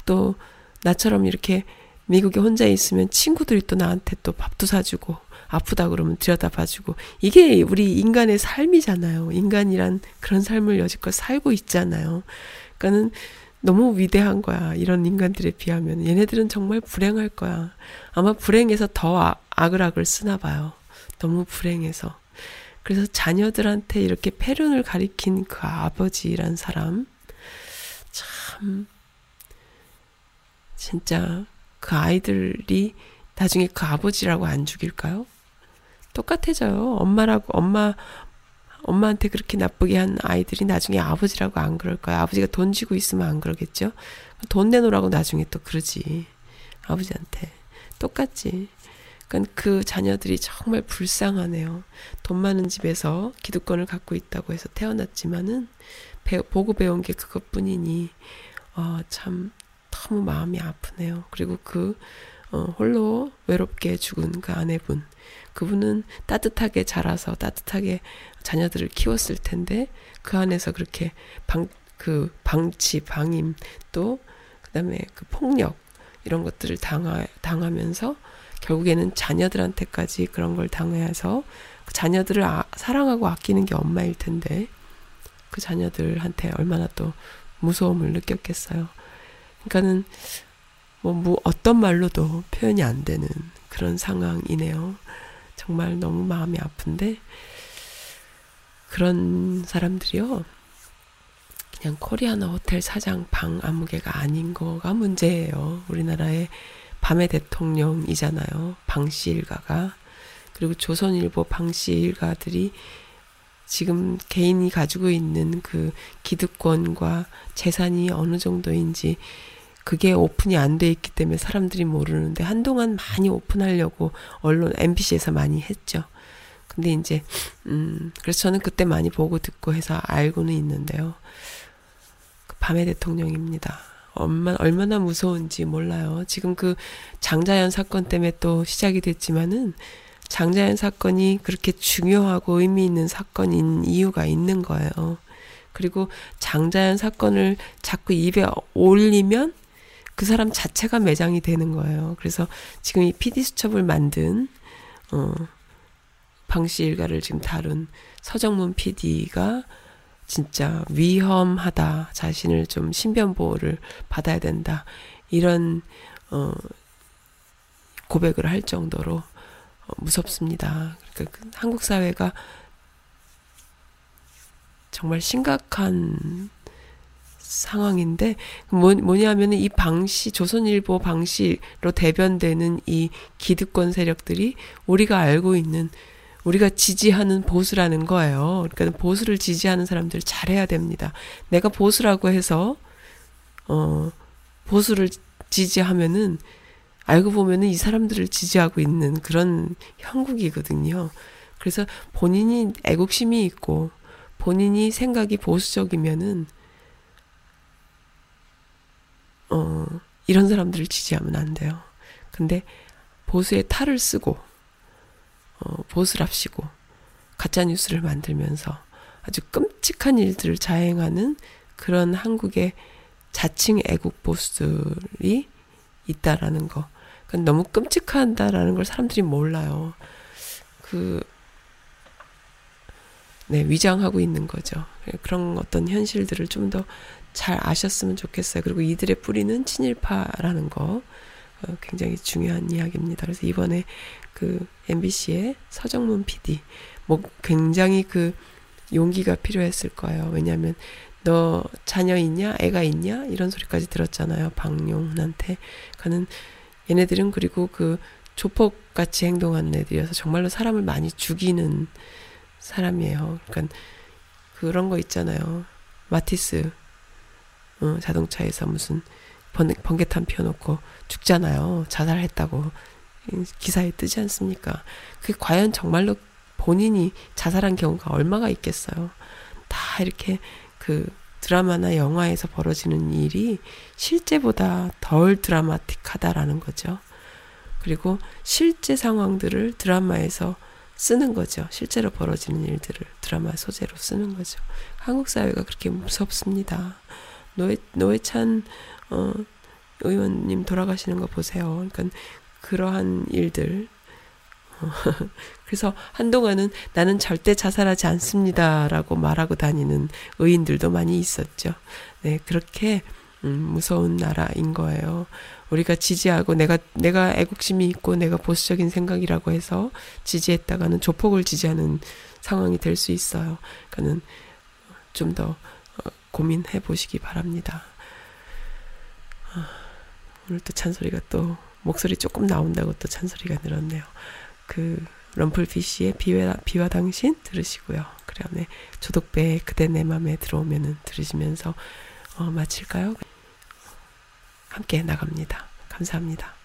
또 나처럼 이렇게 미국에 혼자 있으면 친구들이 또 나한테 또 밥도 사주고 아프다 그러면 들여다봐주고 이게 우리 인간의 삶이잖아요. 인간이란 그런 삶을 여지껏 살고 있잖아요. 그러니까는 너무 위대한 거야. 이런 인간들에 비하면. 얘네들은 정말 불행할 거야. 아마 불행해서 더 아, 악을 쓰나 봐요. 너무 불행해서. 그래서 자녀들한테 이렇게 폐륜을 가리킨 그 아버지란 사람. 참, 진짜 그 아이들이 나중에 그 아버지라고 안 죽일까요? 똑같아져요. 엄마라고, 엄마, 엄마한테 그렇게 나쁘게 한 아이들이 나중에 아버지라고 안 그럴 거야. 아버지가 돈 쥐고 있으면 안 그러겠죠? 돈 내놓으라고 나중에 또 그러지. 아버지한테. 똑같지. 그러니까 그 자녀들이 정말 불쌍하네요. 돈 많은 집에서 기득권을 갖고 있다고 해서 태어났지만은 배, 보고 배운 게 그것뿐이니 어, 참 너무 마음이 아프네요. 그리고 그 어, 홀로 외롭게 죽은 그 아내분 그분은 따뜻하게 자라서 따뜻하게 자녀들을 키웠을 텐데 그 안에서 그렇게 방 그 방치 방임 또 그다음에 그 폭력 이런 것들을 당하 당하면서 결국에는 자녀들한테까지 그런 걸 당해서 그 자녀들을 아, 사랑하고 아끼는 게 엄마일 텐데 그 자녀들한테 얼마나 또 무서움을 느꼈겠어요. 그러니까는 뭐, 뭐 어떤 말로도 표현이 안 되는 그런 상황이네요. 정말 너무 마음이 아픈데 그런 사람들이요. 그냥 코리아나 호텔 사장 방 아무개가 아닌 거가 문제예요. 우리나라의 밤의 대통령이잖아요. 방씨 일가가. 그리고 조선일보 방씨 일가들이 지금 개인이 가지고 있는 그 기득권과 재산이 어느 정도인지 그게 오픈이 안 돼 있기 때문에 사람들이 모르는데 한동안 많이 오픈하려고 언론 MBC에서 많이 했죠. 근데 이제 음 그래서 저는 그때 많이 보고 듣고 해서 알고는 있는데요. 그 밤의 대통령입니다. 얼마, 얼마나 무서운지 몰라요. 지금 그 장자연 사건 때문에 또 시작이 됐지만은 장자연 사건이 그렇게 중요하고 의미 있는 사건인 이유가 있는 거예요. 그리고 장자연 사건을 자꾸 입에 올리면 그 사람 자체가 매장이 되는 거예요. 그래서 지금 이 PD 수첩을 만든 어 방씨 일가를 지금 다룬 서정문 PD가 진짜 위험하다. 자신을 좀 신변 보호를 받아야 된다. 이런 어 고백을 할 정도로 어, 무섭습니다. 그러니까 그 한국 사회가 정말 심각한 상황인데 뭐, 뭐냐면은 이 방시 조선일보 방시로 대변되는 이 기득권 세력들이 우리가 알고 있는 우리가 지지하는 보수라는 거예요. 그러니까 보수를 지지하는 사람들 잘해야 됩니다. 내가 보수라고 해서 어 보수를 지지하면은 알고 보면은 이 사람들을 지지하고 있는 그런 형국이거든요. 그래서 본인이 애국심이 있고 본인이 생각이 보수적이면은 어 이런 사람들을 지지하면 안 돼요. 근데 보수의 탈을 쓰고 어, 보수랍시고 가짜 뉴스를 만들면서 아주 끔찍한 일들을 자행하는 그런 한국의 자칭 애국 보수들이 있다라는 거. 너무 끔찍한다라는 걸 사람들이 몰라요. 그, 네, 위장하고 있는 거죠. 그런 어떤 현실들을 좀 더 잘 아셨으면 좋겠어요. 그리고 이들의 뿌리는 친일파라는 거. 어, 굉장히 중요한 이야기입니다. 그래서 이번에 그 MBC의 서정문 PD 뭐 굉장히 그 용기가 필요했을 거예요. 왜냐하면 너 자녀 있냐, 애가 있냐 이런 소리까지 들었잖아요. 박용훈한테. 그는 얘네들은 그리고 그 조폭 같이 행동하는 애들이어서 정말로 사람을 많이 죽이는 사람이에요. 그러니까 그런 거 있잖아요. 마티스 어, 자동차에서 무슨 번, 번개탄 피워놓고 죽잖아요. 자살했다고 기사에 뜨지 않습니까? 그게 과연 정말로 본인이 자살한 경우가 얼마가 있겠어요. 다 이렇게 그 드라마나 영화에서 벌어지는 일이 실제보다 덜 드라마틱하다라는 거죠. 그리고 실제 상황들을 드라마에서 쓰는 거죠. 실제로 벌어지는 일들을 드라마 소재로 쓰는 거죠. 한국 사회가 그렇게 무섭습니다. 노회, 노회찬, 어, 의원님 돌아가시는 거 보세요. 그러니까 그러한 일들. 어, <laughs> 그래서 한동안은 나는 절대 자살하지 않습니다라고 말하고 다니는 의인들도 많이 있었죠. 네, 그렇게 음, 무서운 나라인 거예요. 우리가 지지하고 내가 내가 애국심이 있고 내가 보수적인 생각이라고 해서 지지했다가는 조폭을 지지하는 상황이 될 수 있어요. 그러니까는 좀더 어, 고민해 보시기 바랍니다. 어, 오늘 또 찬소리가 또 목소리 조금 나온다고 또 잔소리가 늘었네요. 그 럼플피쉬의 비와, 비와 당신 들으시고요. 그 다음에 조독배 그대 내 맘에 들어오면은 들으시면서 어, 마칠까요? 함께 나갑니다. 감사합니다.